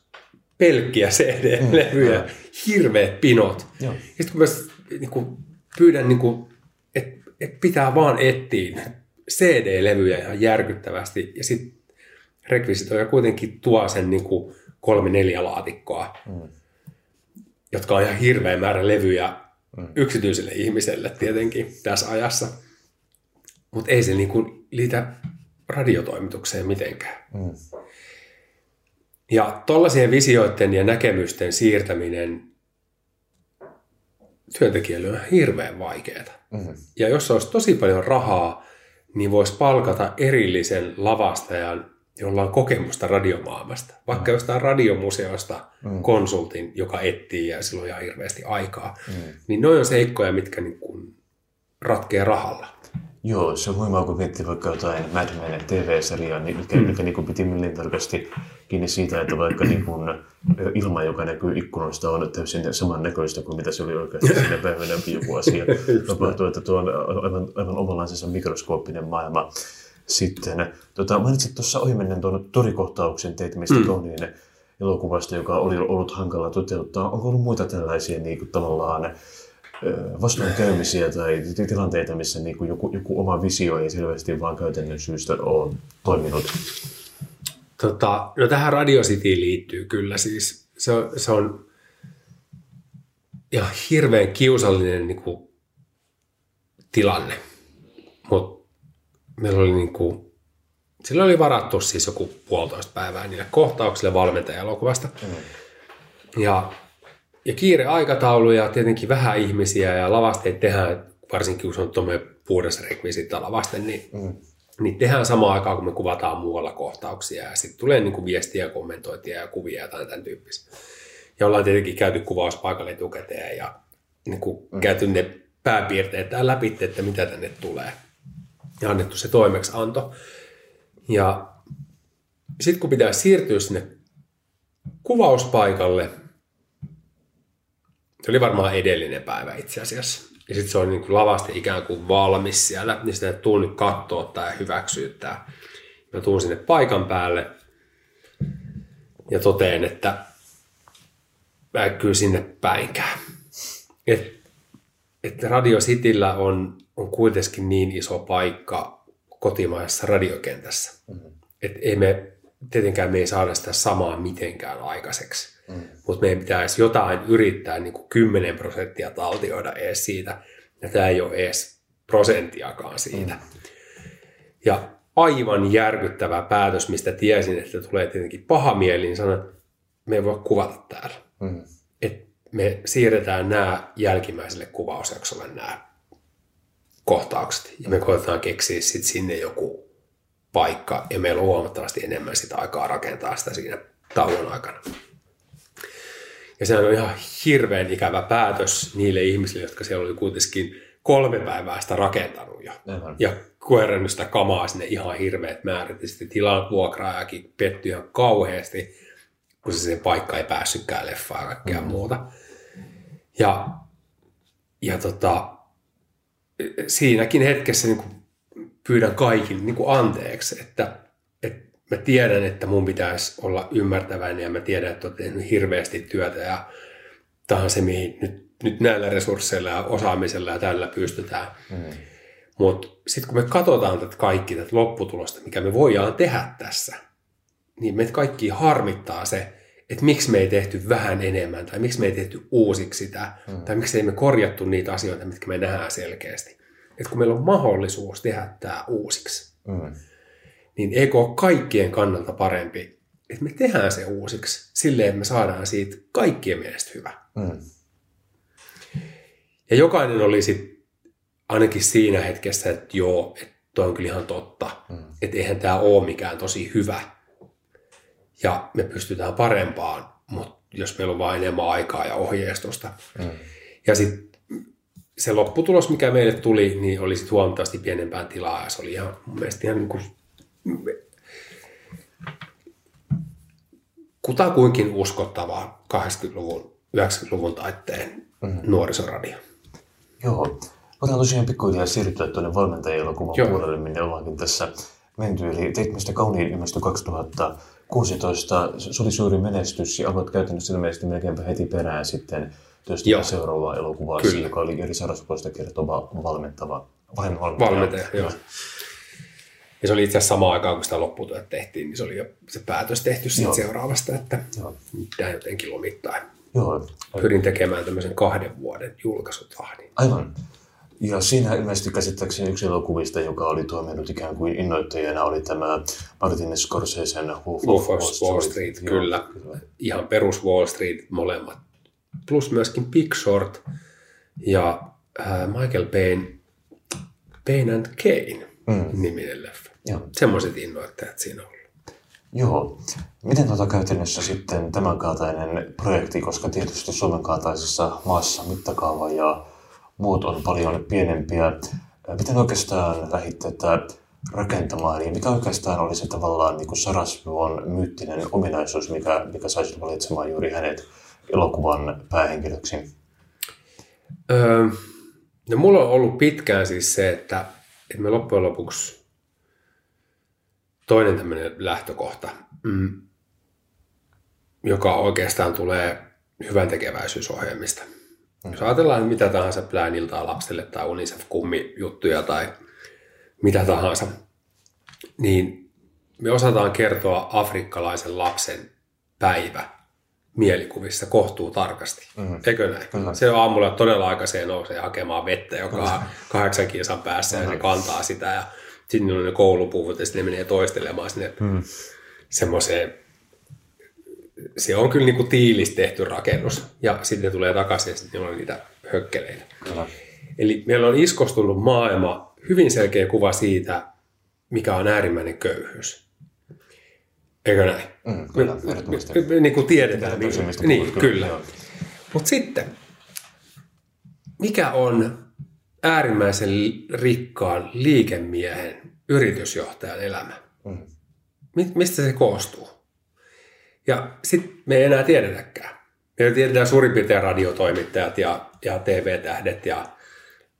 pelkkiä CD-levyjä, Mm, hirveät pinot. Joo. Ja sitten kun mä s- niinku, pyydän, niinku, että et pitää vaan etsiä CD-levyjä ihan järkyttävästi, ja sitten rekvisitoija kuitenkin tuo sen niinku, kolme neljä laatikkoa, mm. jotka on ihan hirveä määrä levyjä mm. yksityiselle ihmiselle tietenkin tässä ajassa. Mutta ei se niinku liitä radiotoimitukseen mitenkään. Mm. Ja tollaisien visioiden ja näkemysten siirtäminen työntekijälle on hirveän vaikeaa. Mm-hmm. Ja jos olisi tosi paljon rahaa, niin voisi palkata erillisen lavastajan, jolla on kokemusta radiomaailmasta. Vaikka mm. jostain radiomuseosta mm. konsultin, joka etsii ja silloin ihan hirveästi aikaa. Mm. Niin noin on seikkoja, mitkä niin kuin ratkee rahalla. Joo, se on huimaa, kun miettii vaikka jotain Mad Men TV-sarjaa, niin mikä, mm. mikä niin kuin piti millin tarkasti kiinni siitä, että vaikka niin kuin, ilma, joka näkyy ikkunoista, on täysin samannäköistä kuin mitä se oli oikeasti siinä päivänä joku asia. Tapahtuu, että tuo on aivan, aivan omanlaisensa mikroskooppinen maailma. Sitten tota, mainitsit tuossa ohimennen tuon torikohtauksen teit mistä mm. Toniin elokuvasta, joka oli ollut hankala toteuttaa. Onko ollut muita tällaisia niin kuin, tavallaan vastoinkäymisiä tai tilanteita, missä niin kuin joku, joku oma visio ei selvästi vaan käytännön syystä ole toiminut? Tota, no tähän Radio Cityin liittyy kyllä siis. Se on, se on ihan hirveän kiusallinen niin kuin, tilanne. Mutta meillä oli niin kuin, sillä oli varattu siis joku puolitoista päivää niille kohtauksille valmentajalokuvasta. Mm. Ja ja kiire aikataulu ja tietenkin vähän ihmisiä ja lavasteet tehdään, varsinkin kun se on tuommoinen puhdas rekvisiitta lavaste, niin, mm. niin tehdään samaan aikaan, kun me kuvataan muualla kohtauksia ja sitten tulee niin kuin viestiä, kommentointia ja kuvia ja tämän, tämän tyyppistä. Ja ollaan tietenkin käyty kuvauspaikalle etukäteen ja niin kuin mm. käyty ne pääpiirteet läpi, että mitä tänne tulee. Ja annettu se toimeksianto. Ja sitten kun pitää siirtyä sinne kuvauspaikalle – se oli varmaan edellinen päivä itse asiassa. Ja sitten se on niin kuin lavasti ikään kuin valmis siellä, niin sitä tuun nyt katsoa tai hyväksyä tämä. Mä tuun sinne paikan päälle ja toteen, että mä en kyllä sinne päinkään. Et, et Radio Cityllä on, on kuitenkin niin iso paikka kotimaisessa radiokentässä. Mm-hmm. Että ei me, tietenkään me ei saada sitä samaa mitenkään aikaiseksi. Mm. Mutta meidän pitäisi jotain yrittää niin kuin 10 prosenttia taltioida edes siitä. Ja tämä ei ole edes prosenttiakaan siitä. Mm. Ja aivan järkyttävä päätös, mistä tiesin, että tulee tietenkin paha mieli, niin sanoin, että me ei voi kuvata täällä. Mm. Et me siirretään nämä jälkimmäiselle kuvausjaksolle nämä kohtaukset. Ja me koetetaan keksiä sitten sinne joku paikka. Ja meillä on huomattavasti enemmän sitä aikaa rakentaa sitä siinä tauon aikana. Ja se on ihan hirveän ikävä päätös niille ihmisille, jotka siellä oli kuitenkin kolme päivää sitä rakentanut jo. Aivan. Ja kuerannut sitä kamaa sinne ihan hirveät määrät. Ja sitten tilan vuokraajakin pettyi ihan kauheasti, kun se sen paikka ei päässytkään leffaan ja kaikkea mm. muuta. Ja, ja tota, siinäkin hetkessä niin pyydän kaikin niin anteeksi, että mä tiedän, että mun pitäisi olla ymmärtäväinen ja mä tiedän, että olet tehnyt hirveästi työtä ja tähän se, mihin nyt, nyt näillä resursseilla ja osaamisella ja tällä pystytään. Mm. Mutta sitten kun me katsotaan tätä kaikki, tätä lopputulosta, mikä me voidaan tehdä tässä, niin meitä kaikki harmittaa se, että miksi me ei tehty vähän enemmän, tai miksi me ei tehty uusiksi sitä, mm. tai miksi ei me korjattu niitä asioita, mitkä me nähdään selkeästi. Että kun meillä on mahdollisuus tehdä tämä uusiksi, mm niin eikö ole kaikkien kannalta parempi, että me tehdään se uusiksi silleen, että me saadaan siitä kaikkien mielestä hyvä. Mm. Ja jokainen oli sitten ainakin siinä hetkessä, että joo, että toi on kyllä ihan totta, mm. että eihän tämä ole mikään tosi hyvä. Ja me pystytään parempaan, mutta jos meillä on vain enemmän aikaa ja ohjeistusta. Mm. Ja sitten se lopputulos, mikä meille tuli, niin oli sitten huomattavasti pienempään tilaa ja se oli ihan mun mielestä ihan niin kuin kutakuinkin uskottava 80-luvun, 90-luvun taitteen mm. nuorisoradio. Joo. Voidaan tosiaan pikkuhiljaa siirtyä tuonne valmentajaelokuvan puolelle, minne ollaankin tässä menty. Eli teit meistä kauniin ilmestyi 2016. Se oli suuri menestys ja aloit käytännössä ilmeisesti melkeinpä heti perään sitten työstä seuraavaa elokuvaa, joka oli eri sarjaspuolesta kertova valmentava, valmentaja. valmentaja joo. Ja se oli itse asiassa samaan aikaan, kun sitä lopputyötä tehtiin, niin se oli jo se päätös tehty siitä Joo. seuraavasta, että tämä jotenkin lomittain. Joo, Pyrin tekemään tämmöisen kahden vuoden julkaisutahdin. aivan. Ja siinä ilmeisesti käsittääkseni yksi elokuvista, joka oli toiminut ikään kuin innoittajana, oli tämä Martin Scorsesen Wolf Wolf of Wall Street, Joo, kyllä. Ihan perus Wall Street molemmat. Plus myöskin Big Short ja äh, Michael Payne, Payne and Kane mm. niminen leffa. Joo. Semmoiset innoittajat siinä on ollut. Joo. Miten tuota käytännössä sitten tämän kaltainen projekti, koska tietysti Suomen kaltaisessa maassa mittakaava ja muut on paljon pienempiä. Miten oikeastaan lähditte tätä rakentamaan ja mikä oikeastaan oli se tavallaan niin Sarasvuon myyttinen ominaisuus, mikä, mikä sai sinut valitsemaan juuri hänet elokuvan päähenkilöksi? Öö, no mulla on ollut pitkään siis se, että, että me loppujen lopuksi toinen tämmöinen lähtökohta, mm, joka oikeastaan tulee hyvän tekeväisyysohjelmista. Jos ajatellaan mitä tahansa Pläniltaa lapselle tai Unicef-kummijuttuja tai mitä tahansa, niin me osataan kertoa afrikkalaisen lapsen päivä mielikuvissa kohtuu tarkasti. Mm. Eikö näin? Kyllä. Se on aamulla todella aikaiseen nousee hakemaan vettä, joka on kahdeksan kilsan päässä ja se kantaa sitä ja sitten on ne koulupuvut ja sitten ne menee toistelemaan sinne mm. semmoiseen se on kyllä niin kuin tiilis tehty rakennus ja sitten ne tulee takaisin ja sitten niillä on niitä hökkeleitä. Kyllä. Eli meillä on iskostunut maailma, hyvin selkeä kuva siitä, mikä on äärimmäinen köyhyys. Eikö näin? Mm, kyllä, ehdottomasti. Me, me, niin kuin tiedetään. Niin, niin kyllä. kyllä. Mutta sitten, mikä on äärimmäisen rikkaan liikemiehen, yritysjohtajan elämä? Mm. Mi- mistä se koostuu? Ja sitten me ei enää tiedetäkään. Me tiedetään suurin piirtein radiotoimittajat ja, ja TV-tähdet ja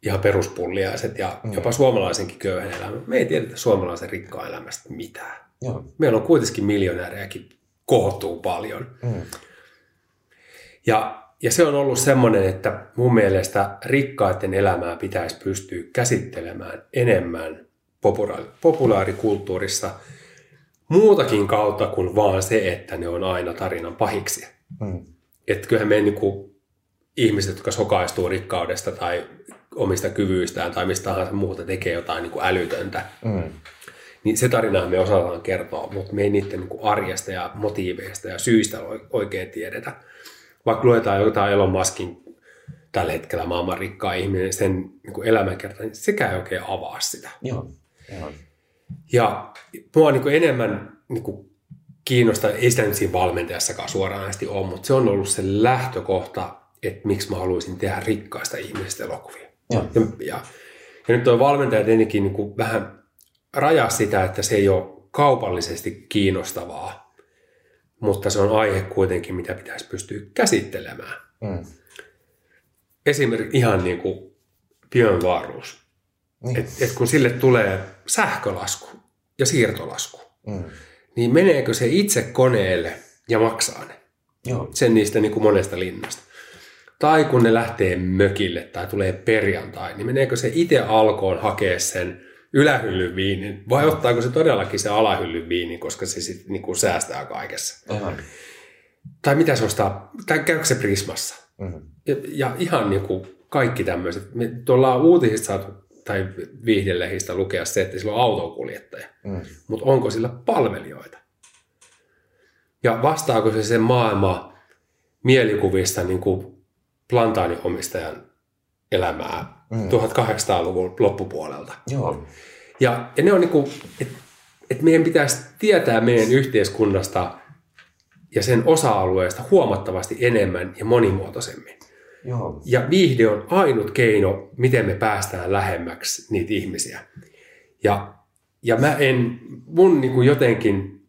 ihan peruspulliaiset ja mm. jopa suomalaisenkin köyhän elämä. Me ei tiedetä suomalaisen rikkaan elämästä mitään. Joo. Meillä on kuitenkin miljonäärejäkin kohtuu paljon. Mm. Ja, ja se on ollut semmoinen, että mun mielestä rikkaiden elämää pitäisi pystyä käsittelemään enemmän populaari, populaarikulttuurissa muutakin kautta kuin vaan se, että ne on aina tarinan pahiksi. Mm. Että kyllähän me niin ihmiset, jotka sokaistuu rikkaudesta tai omista kyvyistään tai mistä tahansa muuta tekee jotain niin kuin älytöntä, Mm. niin se tarinaa me osataan kertoa, mutta me ei niiden niin kuin arjesta ja motiiveista ja syistä oi- oikein tiedetä. Vaikka luetaan jotain Elon Muskin tällä hetkellä maailman rikkaa ihminen, sen niin elämänkerta, niin sekään ei oikein avaa sitä. Joo. Joo. Ja mua niin enemmän niin kuin kiinnostaa, ei sitä nyt siinä valmentajassakaan suoranaisesti ole, mutta se on ollut se lähtökohta, että miksi mä haluaisin tehdä rikkaista ihmisistä elokuvia. Joo. Ja, ja, ja nyt tuo valmentaja tietenkin niin kuin vähän rajaa sitä, että se ei ole kaupallisesti kiinnostavaa, mutta se on aihe kuitenkin, mitä pitäisi pystyä käsittelemään. Mm. Esimerkiksi ihan niin kuin pienvaaruus. Niin. Et, et kun sille tulee sähkölasku ja siirtolasku, Mm. niin meneekö se itse koneelle ja maksaa ne? Joo. Sen niistä niin kuin monesta linnasta. Tai kun ne lähtee mökille tai tulee perjantai, niin meneekö se itse alkoon hakea sen ylähyllyn viinin vai ottaako se todellakin se alahyllyn viinin, koska se sitten niin kuin säästää kaikessa? Aivan. Tai mitä se ostaa, tai käykö se Prismassa? Mm. Ja, ja ihan niin kuin kaikki tämmöiset. Me tuolla on uutisista saatu tai viihdelehistä lukea se, että sillä on autokuljettaja. Mm. Mutta onko sillä palvelijoita? Ja vastaako se sen maailma mielikuvista niin kuin plantaaninomistajan elämää Mm. 1800-luvun loppupuolelta? Joo. Ja, ja ne on niin kuin, että et meidän pitäisi tietää meidän yhteiskunnasta ja sen osa-alueesta huomattavasti enemmän ja monimuotoisemmin. Joo. Ja viihde on ainut keino, miten me päästään lähemmäksi niitä ihmisiä. Ja, ja mä en, mun niin kuin jotenkin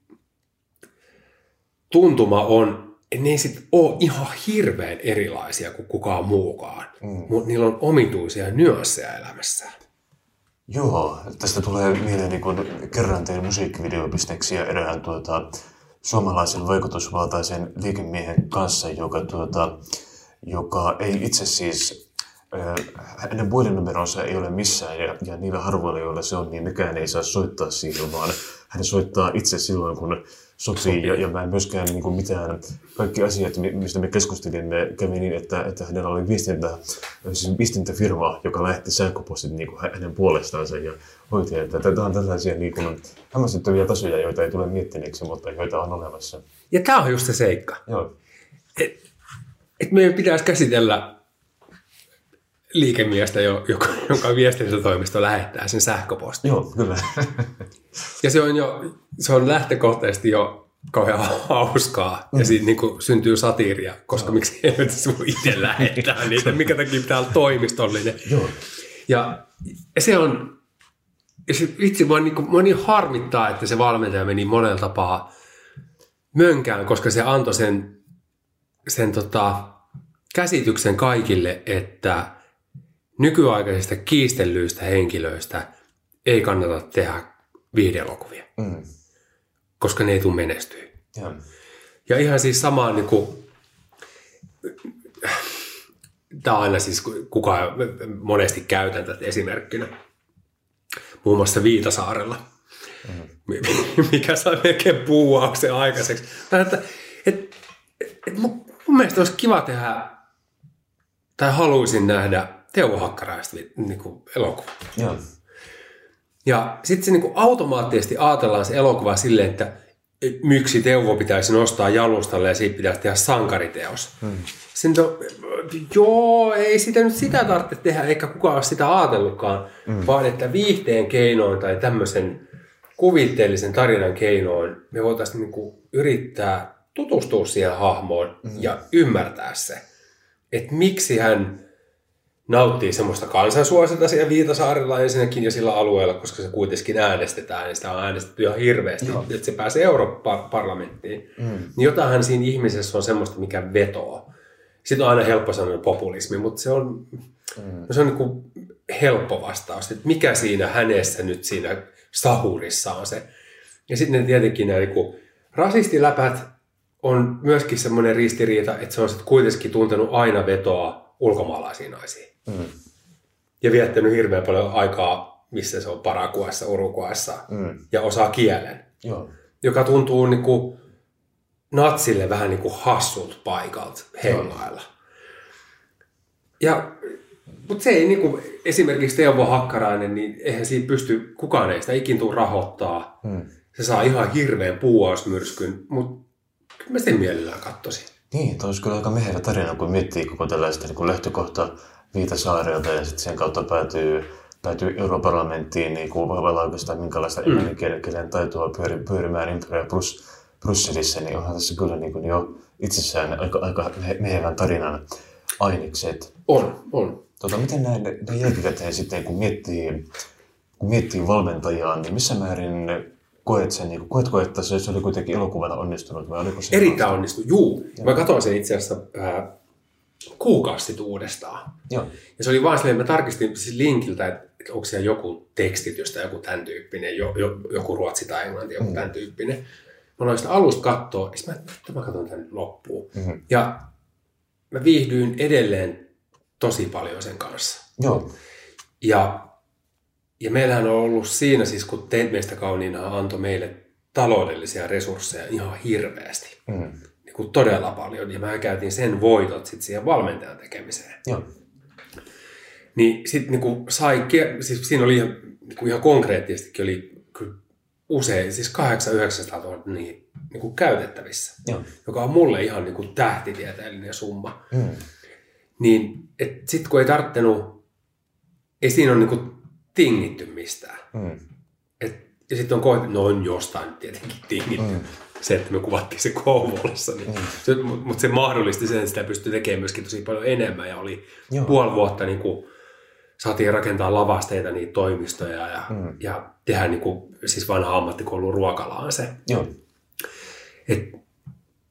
tuntuma on, ne ei sit ole ihan hirveän erilaisia kuin kukaan muukaan. Mm. Mutta niillä on omituisia nyansseja elämässään. Joo, tästä tulee mieleen, niin kun kerran tein musiikkivideobisneksiä erään tuota, suomalaisen vaikutusvaltaisen liikemiehen kanssa, joka, tuota, joka ei itse siis hänen puhelinnumeronsa ei ole missään ja, ja niillä harvoilla, joilla se on, niin nekään ei saa soittaa siihen, vaan hän soittaa itse silloin, kun sopii. sopii. Ja, ja mä en myöskään niin kuin mitään, kaikki asiat, mi- mistä me keskustelimme, kävi niin, että, että hänellä oli viestintä, siis viestintäfirma, joka lähetti sähköpostit niin kuin hänen puolestaansa ja hoiti, että tämä on tällaisia niin kuin, hämmästyttäviä tasoja, joita ei tule miettineeksi, mutta joita on olemassa. Ja tämä on just se seikka. Joo, Et, et meidän pitäisi käsitellä liikemiestä, jo- joka, joka viestintätoimisto lähettää sen sähköpostin. Joo kyllä. Ja se on jo, se on lähtökohtaisesti jo kauhean hauskaa. Ja siitä niin kuin syntyy satiiria, koska miksi ei nyt se voi itse lähettää niitä, mikä takia pitää olla toimistollinen. Joo. Ja se on, ja se vitsi, mua niin, kuin, mua niin harmittaa, että se valmentaja meni monella tapaa mönkään, koska se antoi sen, sen tota, käsityksen kaikille, että nykyaikaisista kiistellyistä henkilöistä ei kannata tehdä viihdeelokuvia, Mm. koska ne ei tule menestyä. Joo. Ja ihan siis samaan niin kuin, tämä on aina siis, kuka monesti käytän tätä esimerkkinä, muun muassa Viitasaarella, mm. mikä sai melkein puuauksen aikaiseksi. Tai että, et, et, mun, mun mielestä olisi kiva tehdä, tai haluaisin nähdä Teuvo Hakkaraista niin elokuva. Joo. Ja sitten se niinku automaattisesti ajatellaan se elokuva silleen, että et miksi Teuvo pitäisi nostaa jalustalle ja siitä pitäisi tehdä sankariteos. Hmm. Sen to, joo, ei sitä nyt sitä tarvitse tehdä, eikä kukaan ole sitä ajatellutkaan, hmm. vaan että viihteen keinoin tai tämmöisen kuvitteellisen tarinan keinoin me voitaisiin niinku yrittää tutustua siihen hahmoon hmm. ja ymmärtää se, että miksi hän nauttii semmoista kansansuosiota siellä Viitasaarella ensinnäkin ja sillä alueella, koska se kuitenkin äänestetään, niin sitä on äänestetty ihan hirveästi, Joo. että se pääsee Eurooppa-parlamenttiin. Mm. Niin jotainhan siinä ihmisessä on semmoista, mikä vetoo. Sitten on aina helppo sanoa populismi, mutta se on, mm. se on niin kuin helppo vastaus, että mikä siinä hänessä nyt siinä sahurissa on se. Ja sitten tietenkin nämä niin kuin rasistiläpät on myöskin semmoinen ristiriita, että se on sitten kuitenkin tuntenut aina vetoa ulkomaalaisiin naisiin. Mm. Ja viettänyt hirveän paljon aikaa, missä se on Paraguassa, Uruguayssa mm. ja osaa kielen. Joo. Joka tuntuu niin kuin natsille vähän niin kuin hassut paikalta hengailla. Ja, mutta se ei niin kuin, esimerkiksi Teuvo Hakkarainen, niin eihän siinä pysty, kukaan ei sitä ikin tuu rahoittaa. Mm. Se saa ihan hirveän puuausmyrskyn, mutta kyllä mä sen mielellään katsoisin. Niin, toi olisi kyllä aika mehevä tarina, kun miettii koko tällaista niin lähtökohtaa Viitasaarelta ja sitten sen kautta päätyy, päätyy Europarlamenttiin niin kuin vailla oikeastaan minkälaista mm. englannin kielen taitoa pyöri, pyörimään ympärillä Brus, Brysselissä, niin onhan tässä kyllä niin kuin jo itsessään aika, aika mehevän tarinan ainekset. On, on. Tota, miten näin, näin jälkikäteen sitten, kun miettii, kun miettii valmentajaa, niin missä määrin koet sen, niin koetko, että se, se oli kuitenkin elokuvana onnistunut vai oliko se... Erittäin onnistunut, juu. Mä katsoin sen itse asiassa äh, kuukausi sitten uudestaan. Joo. Ja se oli vaan silleen, mä tarkistin siis linkiltä, että, että onko siellä joku tekstitys tai joku tämän tyyppinen, jo, jo, joku ruotsi tai englanti, joku mm. tämän tyyppinen. Mä aloin sitä alusta katsoa, ja mä, että mä katson tämän loppuun. Mm-hmm. Ja mä viihdyin edelleen tosi paljon sen kanssa. Joo. Ja, ja meillähän on ollut siinä siis, kun Teet meistä kauniina antoi meille taloudellisia resursseja ihan hirveästi. Mm kuin todella paljon, ja mä käytin sen voitot sitten siihen valmentajan tekemiseen. Joo. Niin sitten niin sai, siis siinä oli ihan, niin kuin ihan konkreettisestikin oli kyllä usein, siis 800 000 niin, niin kuin käytettävissä, Joo. joka on mulle ihan niin kuin tähtitieteellinen summa. Mm. Niin sitten kun ei tarttenut, ei siinä ole niin kuin tingitty mistään. Mm. Ja sitten on koettu, no on jostain tietenkin tingitty. Mm se, että me kuvattiin se Kouvolassa. Niin mm. Mutta se mahdollisti sen, että sitä pystyi tekemään myöskin tosi paljon enemmän. Ja oli Joo. puoli vuotta niin kuin, saatiin rakentaa lavasteita niitä toimistoja ja, mm. ja tehdä niin kuin, siis vanha ammattikoulun ruokalaan se. Joo. Et,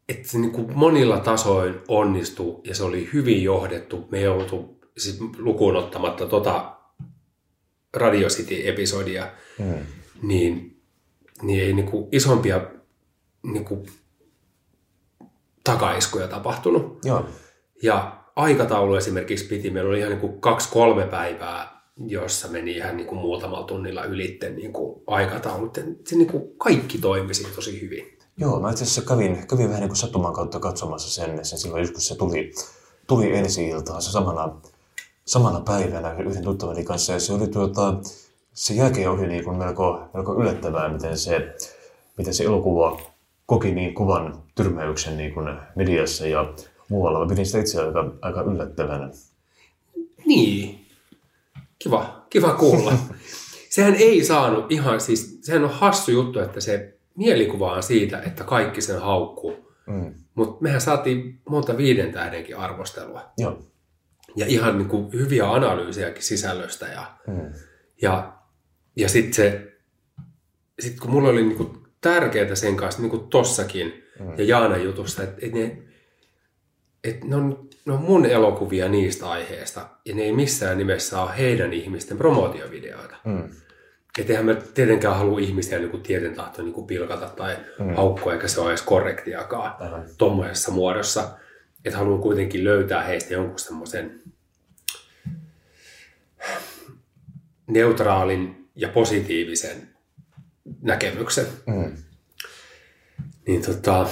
et se niin kuin monilla tasoin onnistui ja se oli hyvin johdettu. Me joutu siis lukuun ottamatta tota Radio City-episodia, mm. Niin, niin ei niin kuin isompia niin kuin, takaiskuja tapahtunut. Joo. Ja aikataulu esimerkiksi piti, meillä oli ihan niin kuin kaksi-kolme päivää, jossa meni ihan niin kuin muutamalla tunnilla ylitte niin kuin aikataulut. Se niin kuin kaikki toimisi tosi hyvin. Joo, mä itse asiassa kävin, kävin vähän niin kuin sattuman kautta katsomassa sen, sen silloin joskus se tuli, tuli ensi iltaan se samana, samana päivänä yhden tuttavani kanssa ja se oli tuota, se jälkeen oli niin kuin melko, melko yllättävää, miten se, miten se elokuva koki niin kovan tyrmäyksen niin kuin mediassa ja muualla. Mä pidin sitä itse aika, aika yllättävänä. Niin. Kiva, kiva kuulla. sehän ei saanut ihan siis, sehän on hassu juttu, että se mielikuva on siitä, että kaikki sen haukkuu. Mm. Mutta mehän saatiin monta viiden tähdenkin arvostelua. Joo. Ja ihan niin kuin hyviä analyysejäkin sisällöstä. Ja, Mm. ja, ja sitten se, sit kun mulla oli niin kuin tärkeää sen kanssa, niin kuin tossakin ja Jaanan jutussa, että et ne, et ne, on, ne on mun elokuvia niistä aiheista, ja ne ei missään nimessä ole heidän ihmisten promootiovideoita. Mm. Että eihän mä tietenkään halua ihmisiä niin tieten tahto niin pilkata tai mm. haukkua, eikä se ole edes korrektiakaan Aivan. tuommoisessa muodossa. Että haluan kuitenkin löytää heistä jonkun semmoisen neutraalin ja positiivisen näkemyksen. Mm. Niin tota...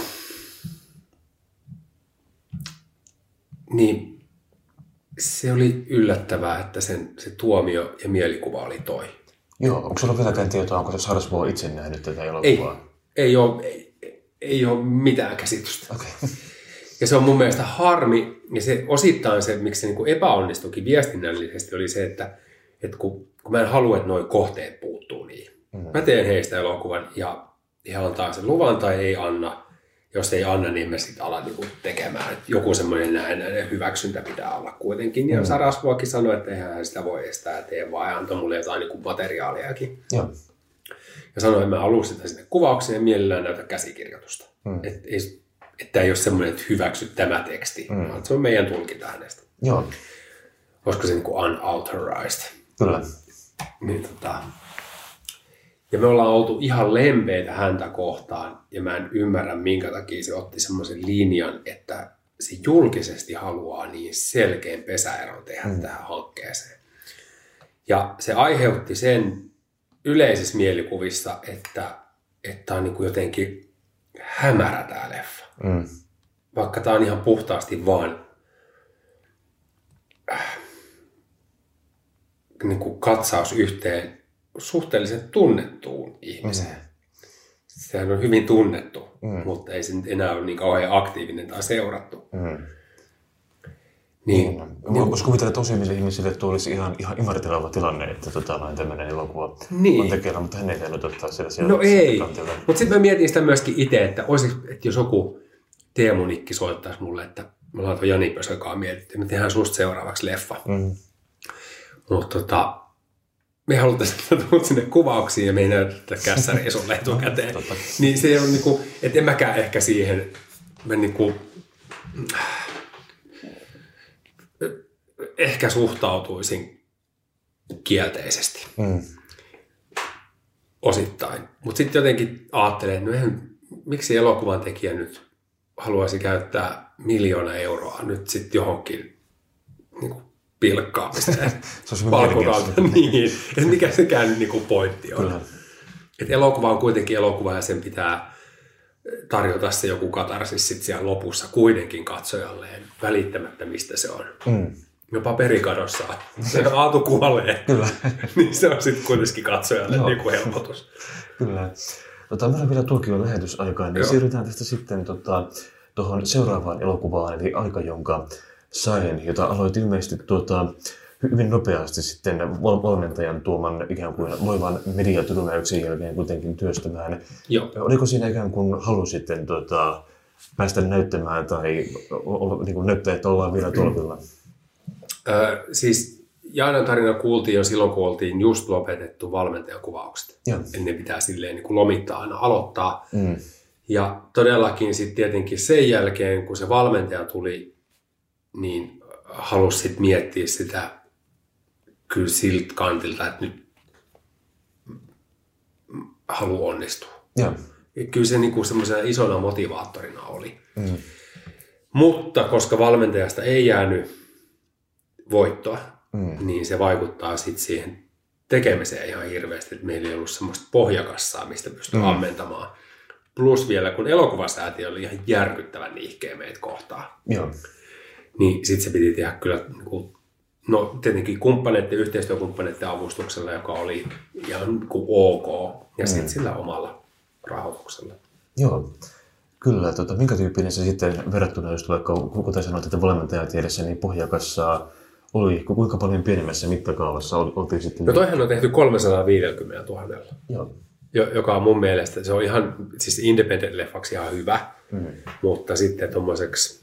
Niin se oli yllättävää, että sen, se tuomio ja mielikuva oli toi. Joo, onko sulla vieläkään tietoa, onko Sarasvuo itse nähnyt tätä Ei, elokuvaa? ei, ole, ei, ei ole mitään käsitystä. Okei. Ja se on mun mielestä harmi, ja se osittain se, miksi se niin kuin epäonnistuikin viestinnällisesti, oli se, että, että kun, kun mä en halua, että nuo kohteet puuttuu niihin. Mm. Mä teen heistä elokuvan, ja he antaa sen luvan tai ei anna. Jos ei anna, niin me sitten ala niin kuin tekemään. Et joku semmoinen näennäinen hyväksyntä pitää olla kuitenkin. Ja mm. Sarasvuokin sanoi, että eihän hän sitä voi estää, tee vaan, ja antoi mulle jotain niin kuin materiaaliakin. Joo. Ja sanoi, että mä haluan sitä sinne kuvaukseen ja mielellään näytä käsikirjoitusta. Mm. Että ei, että ei ole semmoinen, että hyväksy tämä teksti, mm. vaan se on meidän tulkinta hänestä. Joo, Olisiko se niin kuin unauthorized? kyllä. Niin, tota, ja me ollaan oltu ihan lempeitä häntä kohtaan, ja mä en ymmärrä, minkä takia se otti semmoisen linjan, että se julkisesti haluaa niin selkeän pesäeron tehdä mm. tähän hankkeeseen. Ja se aiheutti sen yleisissä mielikuvissa, että että on niin kuin jotenkin hämärä tämä leffa. Mm. Vaikka tämä on ihan puhtaasti vaan niin kuin katsaus yhteen suhteellisen tunnettuun ihmiseen. Mm. Sehän on hyvin tunnettu, mm. mutta ei se nyt enää ole niin kauhean aktiivinen tai seurattu. Mm. Niin, Niin. Voisi kuvitella, että useimmille ihmisille tuo olisi ihan, ihan imarteleva tilanne, että tota, noin tämmöinen elokuva Niin. on tekeillä, mutta hän ei tehnyt ottaa sitä sieltä No ei, mutta sitten mä mietin sitä myöskin itse, että, olisiko, että jos joku Teemu Nikki soittaisi mulle, että me ollaan tuon Jani Pösökaan mietitty, että me tehdään susta seuraavaksi leffa. Mm. Mutta tota, me haluttaisiin, että tulet sinne kuvauksiin ja me ei näytetä kässäriä sulle etukäteen. Niin se on niinku, että en mäkään ehkä siihen, mä niinku, ehkä suhtautuisin kielteisesti Mm. osittain. Mutta sitten jotenkin ajattelen, että no eihän, miksi elokuvan tekijä nyt haluaisi käyttää miljoona euroa nyt sitten johonkin niin pilkkaamiseen. Se Palkkokautta. niin, että mikä sekään nyt niinku pointti on. Kyllä. Et elokuva on kuitenkin elokuva ja sen pitää tarjota se joku katarsis sit siellä lopussa kuitenkin katsojalleen välittämättä mistä se on. Mm. Jopa perikadossa. Se Aatu kuolee. Kyllä. niin se on sitten kuitenkin katsojalle Joo. niinku helpotus. Kyllä. Tota, meillä on vielä tuokin lähetysaikaa, niin Joo. siirrytään tästä sitten tota, tuohon seuraavaan elokuvaan, eli Aika, jonka sain, jota aloit ilmeisesti tuota, hyvin nopeasti sitten val- valmentajan tuoman ikään kuin loivan mediatyrmäyksen jälkeen kuitenkin työstämään. Joo. Oliko siinä ikään kuin halu sitten tuota, päästä näyttämään tai olla, niin kuin näyttää, että ollaan vielä tolpilla? Ö, siis Jaanan tarina kuultiin jo silloin, kun oltiin just lopetettu valmentajakuvaukset. Joo. Ennen pitää silleen niin kuin lomittaa aina aloittaa. Mm. Ja todellakin sitten tietenkin sen jälkeen, kun se valmentaja tuli, niin halusi sitten miettiä sitä kyllä siltä kantilta, että nyt halu onnistua. Ja kyllä se niinku semmoisena isona motivaattorina oli. Mm. Mutta koska valmentajasta ei jäänyt voittoa, mm. niin se vaikuttaa sitten siihen tekemiseen ihan hirveästi, että meillä ei ollut semmoista pohjakassaa, mistä pystyy mm. ammentamaan. Plus vielä, kun elokuvasäätiö oli ihan järkyttävän niihkeä meitä kohtaan, Joo. Niin sitten se piti tehdä kyllä, niin kuin, no tietenkin kumppaneiden, yhteistyökumppaneiden avustuksella, joka oli ihan niin kuin ok, ja sitten sillä omalla rahoituksella. Joo. Kyllä, tota, minkä tyyppinen se sitten verrattuna just vaikka, kuten sanoit, että valmentajatiedessä, niin pohjakassaa oli, ku- kuinka paljon pienemmässä mittakaavassa ol- oltiin sitten? No toihan on tehty 350 000. Joo. jo- joka on mun mielestä, se on ihan, siis independent-leffaksi ihan hyvä, mm. mutta sitten tuommoiseksi,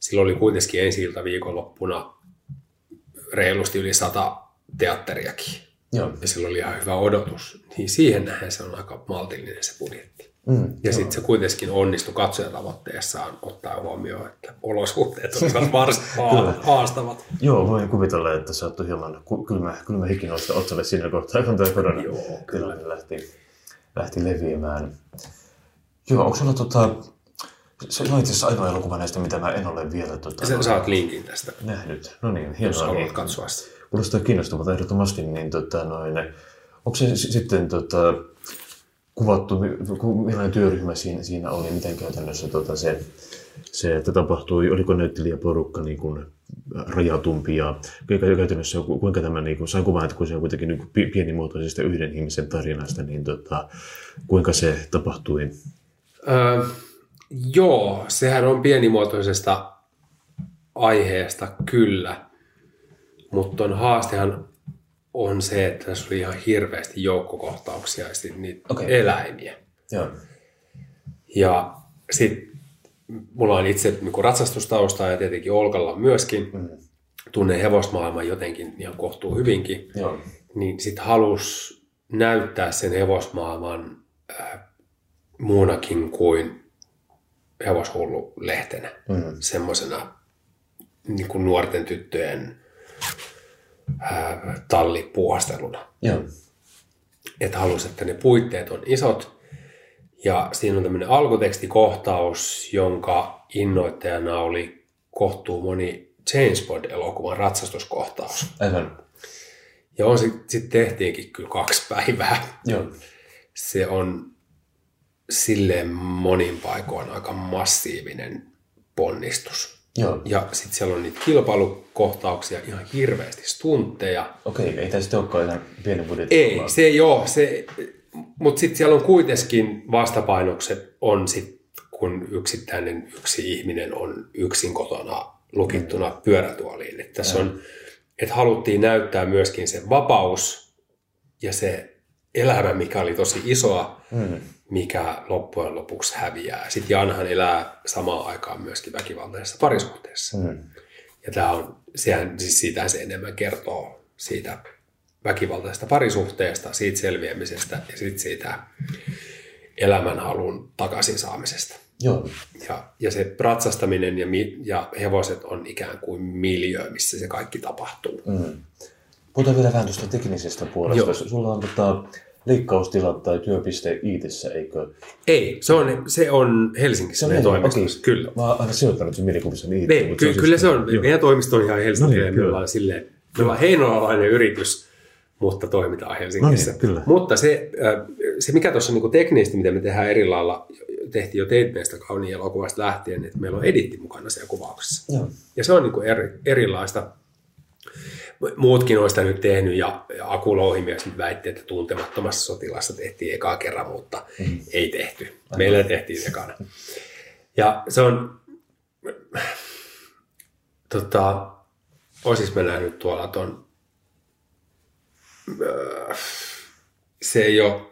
sillä oli kuitenkin ensi ilta viikonloppuna reilusti yli sata teatteriakin, Joo. ja sillä oli ihan hyvä odotus, niin siihen nähden se on aika maltillinen se budjetti. Mm. Ja sitten se kuitenkin onnistui katsojatavoitteessaan ottaa huomioon, että olosuhteet olivat varsin haa- haastavat. Joo, voin kuvitella, että saattoi hieman kylmä, kylmä hiki nousta otsalle siinä kohtaa, kun tämä korona Joo, kyllä. lähti, lähti leviämään. Joo, onko sulla tota, se on itse asiassa ainoa elokuva näistä, mitä mä en ole vielä tota, Sä saat linkin tästä, nähnyt. No niin, jos hienoa. haluat Niin. katsoa sitä. Kuulostaa kiinnostavalta ehdottomasti, niin tota, noin, onko se s- sitten tota, kuvattu, mi- ku- millainen työryhmä siinä, siinä oli, miten käytännössä tota, se, se, että tapahtui, oliko näyttelijäporukka niin kuin rajatumpi ja kä- käytännössä ku- kuinka tämä, niin kuin, sain kuvan, että kun se on kuitenkin niin pienimuotoisesta yhden ihmisen tarinasta, niin tota, kuinka se tapahtui? Öö, joo, sehän on pienimuotoisesta aiheesta kyllä, mutta on haastehan on se, että tässä oli ihan hirveästi joukkokohtauksia ja sitten niitä okay. eläimiä. Joo. Ja sitten mulla on itse niin ratsastustaustaa ja tietenkin Olkalla myöskin. Mm. Tunnen hevosmaailman jotenkin ihan kohtuu hyvinkin. Joo. Niin sitten halus näyttää sen hevosmaailman äh, muunakin kuin hevoshullu lehtenä. Mm. Semmoisena niin kuin nuorten tyttöjen äh, tallipuhasteluna Joo. että halusi, että ne puitteet on isot. Ja siinä on tämmöinen alkutekstikohtaus, jonka innoittajana oli kohtuu moni James Bond-elokuvan ratsastuskohtaus. Aivan. Ja on sitten sit tehtiinkin kyllä kaksi päivää. Joo. Se on silleen monin paikoin aika massiivinen ponnistus. Joo. Ja sitten siellä on niitä kilpailukohtauksia, ihan hirveästi stuntteja. Okei, ei tämä sitten olekaan ihan pieni budjetti. Ei, vaan- se ei ole. Se, mutta sitten siellä on kuitenkin vastapainokset on sit, kun yksittäinen yksi ihminen on yksin kotona lukittuna pyörätuoliin. Että tässä on, että haluttiin näyttää myöskin se vapaus ja se elämä, mikä oli tosi isoa, mm. Mikä loppujen lopuksi häviää. Sitten Janhan elää samaan aikaan myöskin väkivaltaisessa parisuhteessa. Mm. Ja tämä on, sehän, siis siitä se enemmän kertoo siitä väkivaltaisesta parisuhteesta, siitä selviämisestä ja sitten siitä elämänhalun takaisin saamisesta. Joo. Ja, ja se ratsastaminen ja, mi, ja hevoset on ikään kuin miljöö, missä se kaikki tapahtuu. Mm. Puhutaan vielä vähän tuosta teknisestä puolesta. Joo. Sulla on tota, leikkaustilat tai työpiste Iitissä, eikö? Ei, se on, se on Helsingissä meidän toimistossa. okei. Kyllä. Mä oon aina sijoittanut sen mielikuvissa. Me, mutta ky, on siis- kyllä se on. Joo. Meidän toimisto on ihan Helsingissä. No niin, me kyllä. ollaan silleen, me ollaan heinolalainen yritys, mutta toimitaan Helsingissä. No niin, kyllä. Mutta se, äh, se mikä tuossa niin teknisesti, mitä me tehdään eri lailla, tehtiin jo Teit meistä kauniin elokuvasta lähtien, että meillä on editti mukana siellä kuvauksessa. Joo. Ja se on niin kuin eri, erilaista. Muutkin on sitä nyt tehnyt ja, ja Aku Louhimies nyt väitti, että tuntemattomassa sotilassa tehtiin ekaa kerran, mutta mm. ei tehty. Meillä tehtiin ekana. Ja se on, tota, osis mä nähnyt tuolla ton, öö, se ei ole,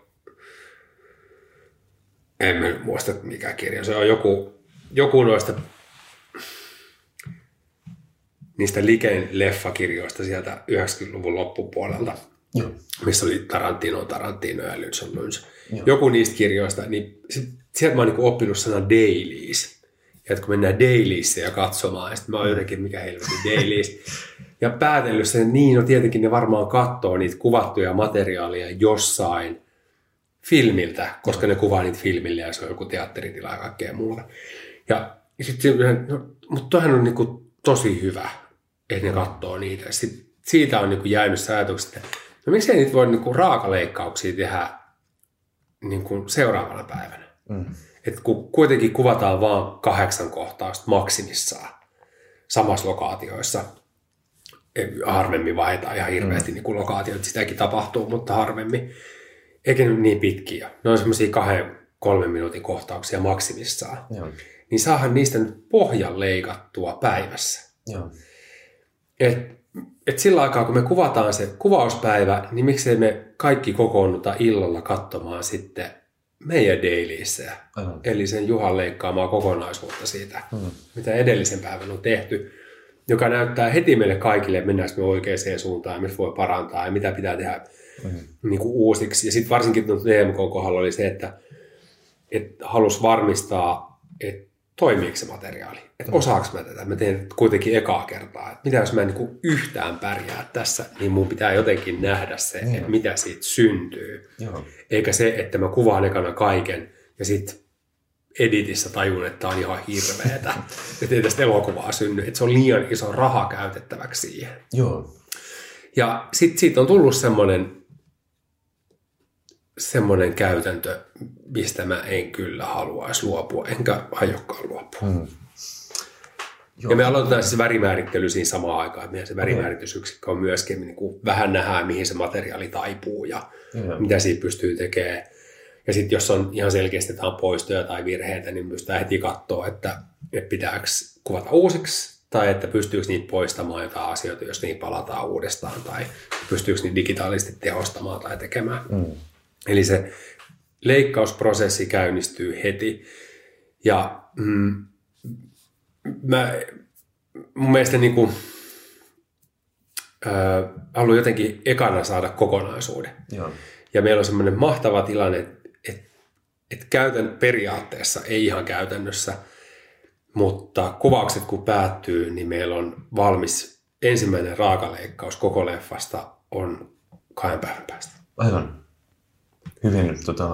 en mä muista mikä kirja, se on joku, joku noista niistä Liken leffakirjoista sieltä 90-luvun loppupuolelta, Joo. missä oli Tarantino, Tarantino ja Lynch Lynch. Joku niistä kirjoista, niin sit, sieltä mä oon niin oppinut sanan dailies. Ja että kun mennään dailiesiin ja katsomaan, ja sitten mä oon jotenkin, mikä helvetin dailies. Ja päätellyt sen, niin no tietenkin ne varmaan katsoo niitä kuvattuja materiaaleja jossain filmiltä, koska ne kuvaa niitä filmille ja se on joku teatteritila ja kaikkea muuta. Ja Ja sitten no, mutta toihan on niinku tosi hyvä, että ne katsoo niitä. Ja sit siitä on niinku jäänyt se ajatus, että no miksei niitä voi niinku raakaleikkauksia tehdä niinku seuraavana päivänä. Mm. Et kun kuitenkin kuvataan vain kahdeksan kohtausta maksimissaan samassa lokaatioissa, harvemmin vaihdetaan ihan hirveästi mm. niin lokaatioita, sitäkin tapahtuu, mutta harvemmin. Eikä ne niin pitkiä. Ne on semmoisia kahden, kolmen minuutin kohtauksia maksimissaan. Joo. Niin saahan niistä nyt pohjan leikattua päivässä. Joo. Et, et sillä aikaa, kun me kuvataan se kuvauspäivä, niin miksei me kaikki kokoonnuta illalla katsomaan sitten meidän dailissä. Eli sen Juhan leikkaamaa kokonaisuutta siitä, mm. mitä edellisen päivän on tehty joka näyttää heti meille kaikille, että mennäänkö me oikeaan suuntaan ja mitä voi parantaa ja mitä pitää tehdä mm-hmm. niin kuin uusiksi. Ja sitten varsinkin TMK kohdalla oli se, että, että halusi varmistaa, että toimiiko se materiaali. Että osaako mä tätä. Mä teen kuitenkin ekaa kertaa. Että mitä jos mä en niin yhtään pärjää tässä, niin mun pitää jotenkin nähdä se, mm. että mitä siitä syntyy. Joo. Eikä se, että mä kuvaan ekana kaiken ja sitten editissä tajun, että on ihan hirveetä, että ei tästä elokuvaa synny, että se on liian iso raha käytettäväksi siihen. Joo. Ja sitten siitä on tullut semmoinen semmoinen käytäntö, mistä mä en kyllä haluaisi luopua, enkä aiokkaan luopua. Hmm. Joo. Ja me aloitetaan siis värimäärittely siinä samaan aikaan. Meidän se värimääritysyksikkö on myöskin, niin kuin vähän nähdään, mihin se materiaali taipuu ja hmm. mitä siitä pystyy tekemään ja sitten jos on ihan selkeästi jotain poistoja tai virheitä, niin pystytään heti katsoa, että, että pitääkö kuvata uusiksi tai että pystyykö niitä poistamaan jotain asioita, jos niitä palataan uudestaan tai pystyykö niitä digitaalisesti tehostamaan tai tekemään. Mm. Eli se leikkausprosessi käynnistyy heti ja mm, mä, mun mielestä niin kuin, äh, haluan jotenkin ekana saada kokonaisuuden. Joo. Ja meillä on semmoinen mahtava tilanne, että käytän periaatteessa, ei ihan käytännössä, mutta kuvaukset kun päättyy, niin meillä on valmis ensimmäinen raakaleikkaus koko leffasta on kahden päivän päästä. Aivan. Hyvin tota,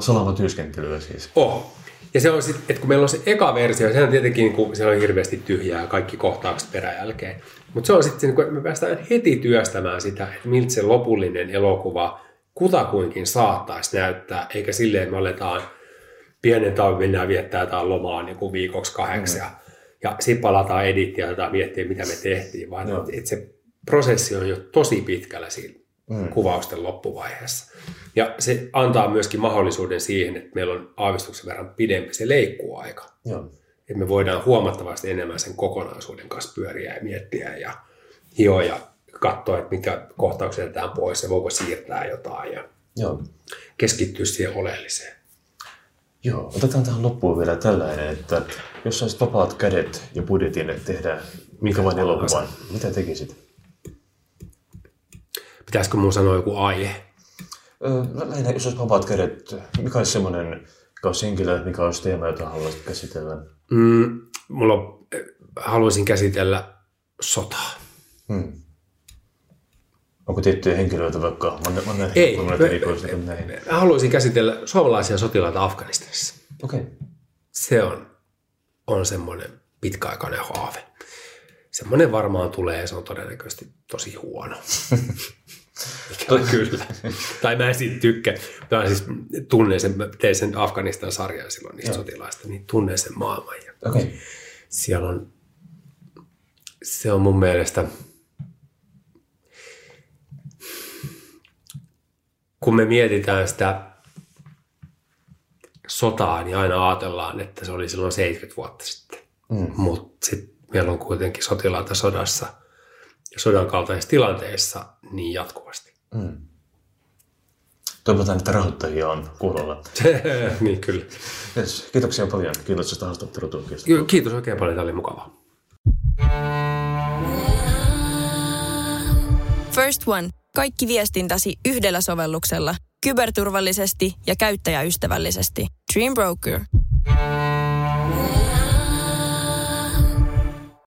salama työskentelyä siis. Oh. Ja se on sitten, että kun meillä on se eka versio, se on tietenkin, kun se on hirveästi tyhjää, kaikki kohtaukset peräjälkeen. Mutta se on sitten, kun me päästään heti työstämään sitä, että miltä se lopullinen elokuva kutakuinkin saattaisi näyttää, eikä silleen, me aletaan pienen talven mennään viettää jotain lomaa niin kuin viikoksi kahdeksi mm. ja, ja sitten palataan edittiä tai miettiä, mitä me tehtiin, vaan no. että se prosessi on jo tosi pitkällä siinä mm. kuvausten loppuvaiheessa. Ja se antaa myöskin mahdollisuuden siihen, että meillä on aavistuksen verran pidempi se leikkuaika. Joo. Että me voidaan huomattavasti enemmän sen kokonaisuuden kanssa pyöriä ja miettiä ja hioja katsoa, että mitkä kohtaukset jätetään pois ja voiko siirtää jotain ja Joo. keskittyä siihen oleelliseen. Joo, otetaan tähän loppuun vielä tällainen, että jos saisit vapaat kädet ja budjetin, että tehdään minkä vain elokuvan, mitä tekisit? Pitäisikö mun sanoa joku aihe? Öö, lähinnä, jos olisi vapaat kädet, mikä olisi semmoinen, mikä olisi henkilö, mikä olisi teema, jota haluaisit käsitellä? Mm, mulla on, haluaisin käsitellä sotaa. Hmm. Onko tiettyjä henkilöitä vaikka? Mä, mä näin, Ei, mä, mä, mä haluaisin käsitellä suomalaisia sotilaita Afganistanissa. Okei. Okay. Se on, on semmoinen pitkäaikainen haave. Semmoinen varmaan tulee ja se on todennäköisesti tosi huono. Ikävä kyllä. tai mä en siitä tykkää. Mä siis tunnen sen, tein sen Afganistan sarjan silloin niistä Joo. sotilaista, niin tunnen sen maailman. Ja okay. Siellä on, se on mun mielestä – kun me mietitään sitä sotaa, niin aina ajatellaan, että se oli silloin 70 vuotta sitten. Mm. Mutta sitten meillä on kuitenkin sotilaita sodassa ja sodan kaltaisissa tilanteissa niin jatkuvasti. Mm. Toivotaan, että rahoittajia on kuulolla. niin, kyllä. Yes, kiitoksia paljon. Kiitos tästä haastattelutuokiosta. Kiitos oikein paljon. Tämä oli mukavaa. First One kaikki viestintäsi yhdellä sovelluksella. Kyberturvallisesti ja käyttäjäystävällisesti. Dream Broker.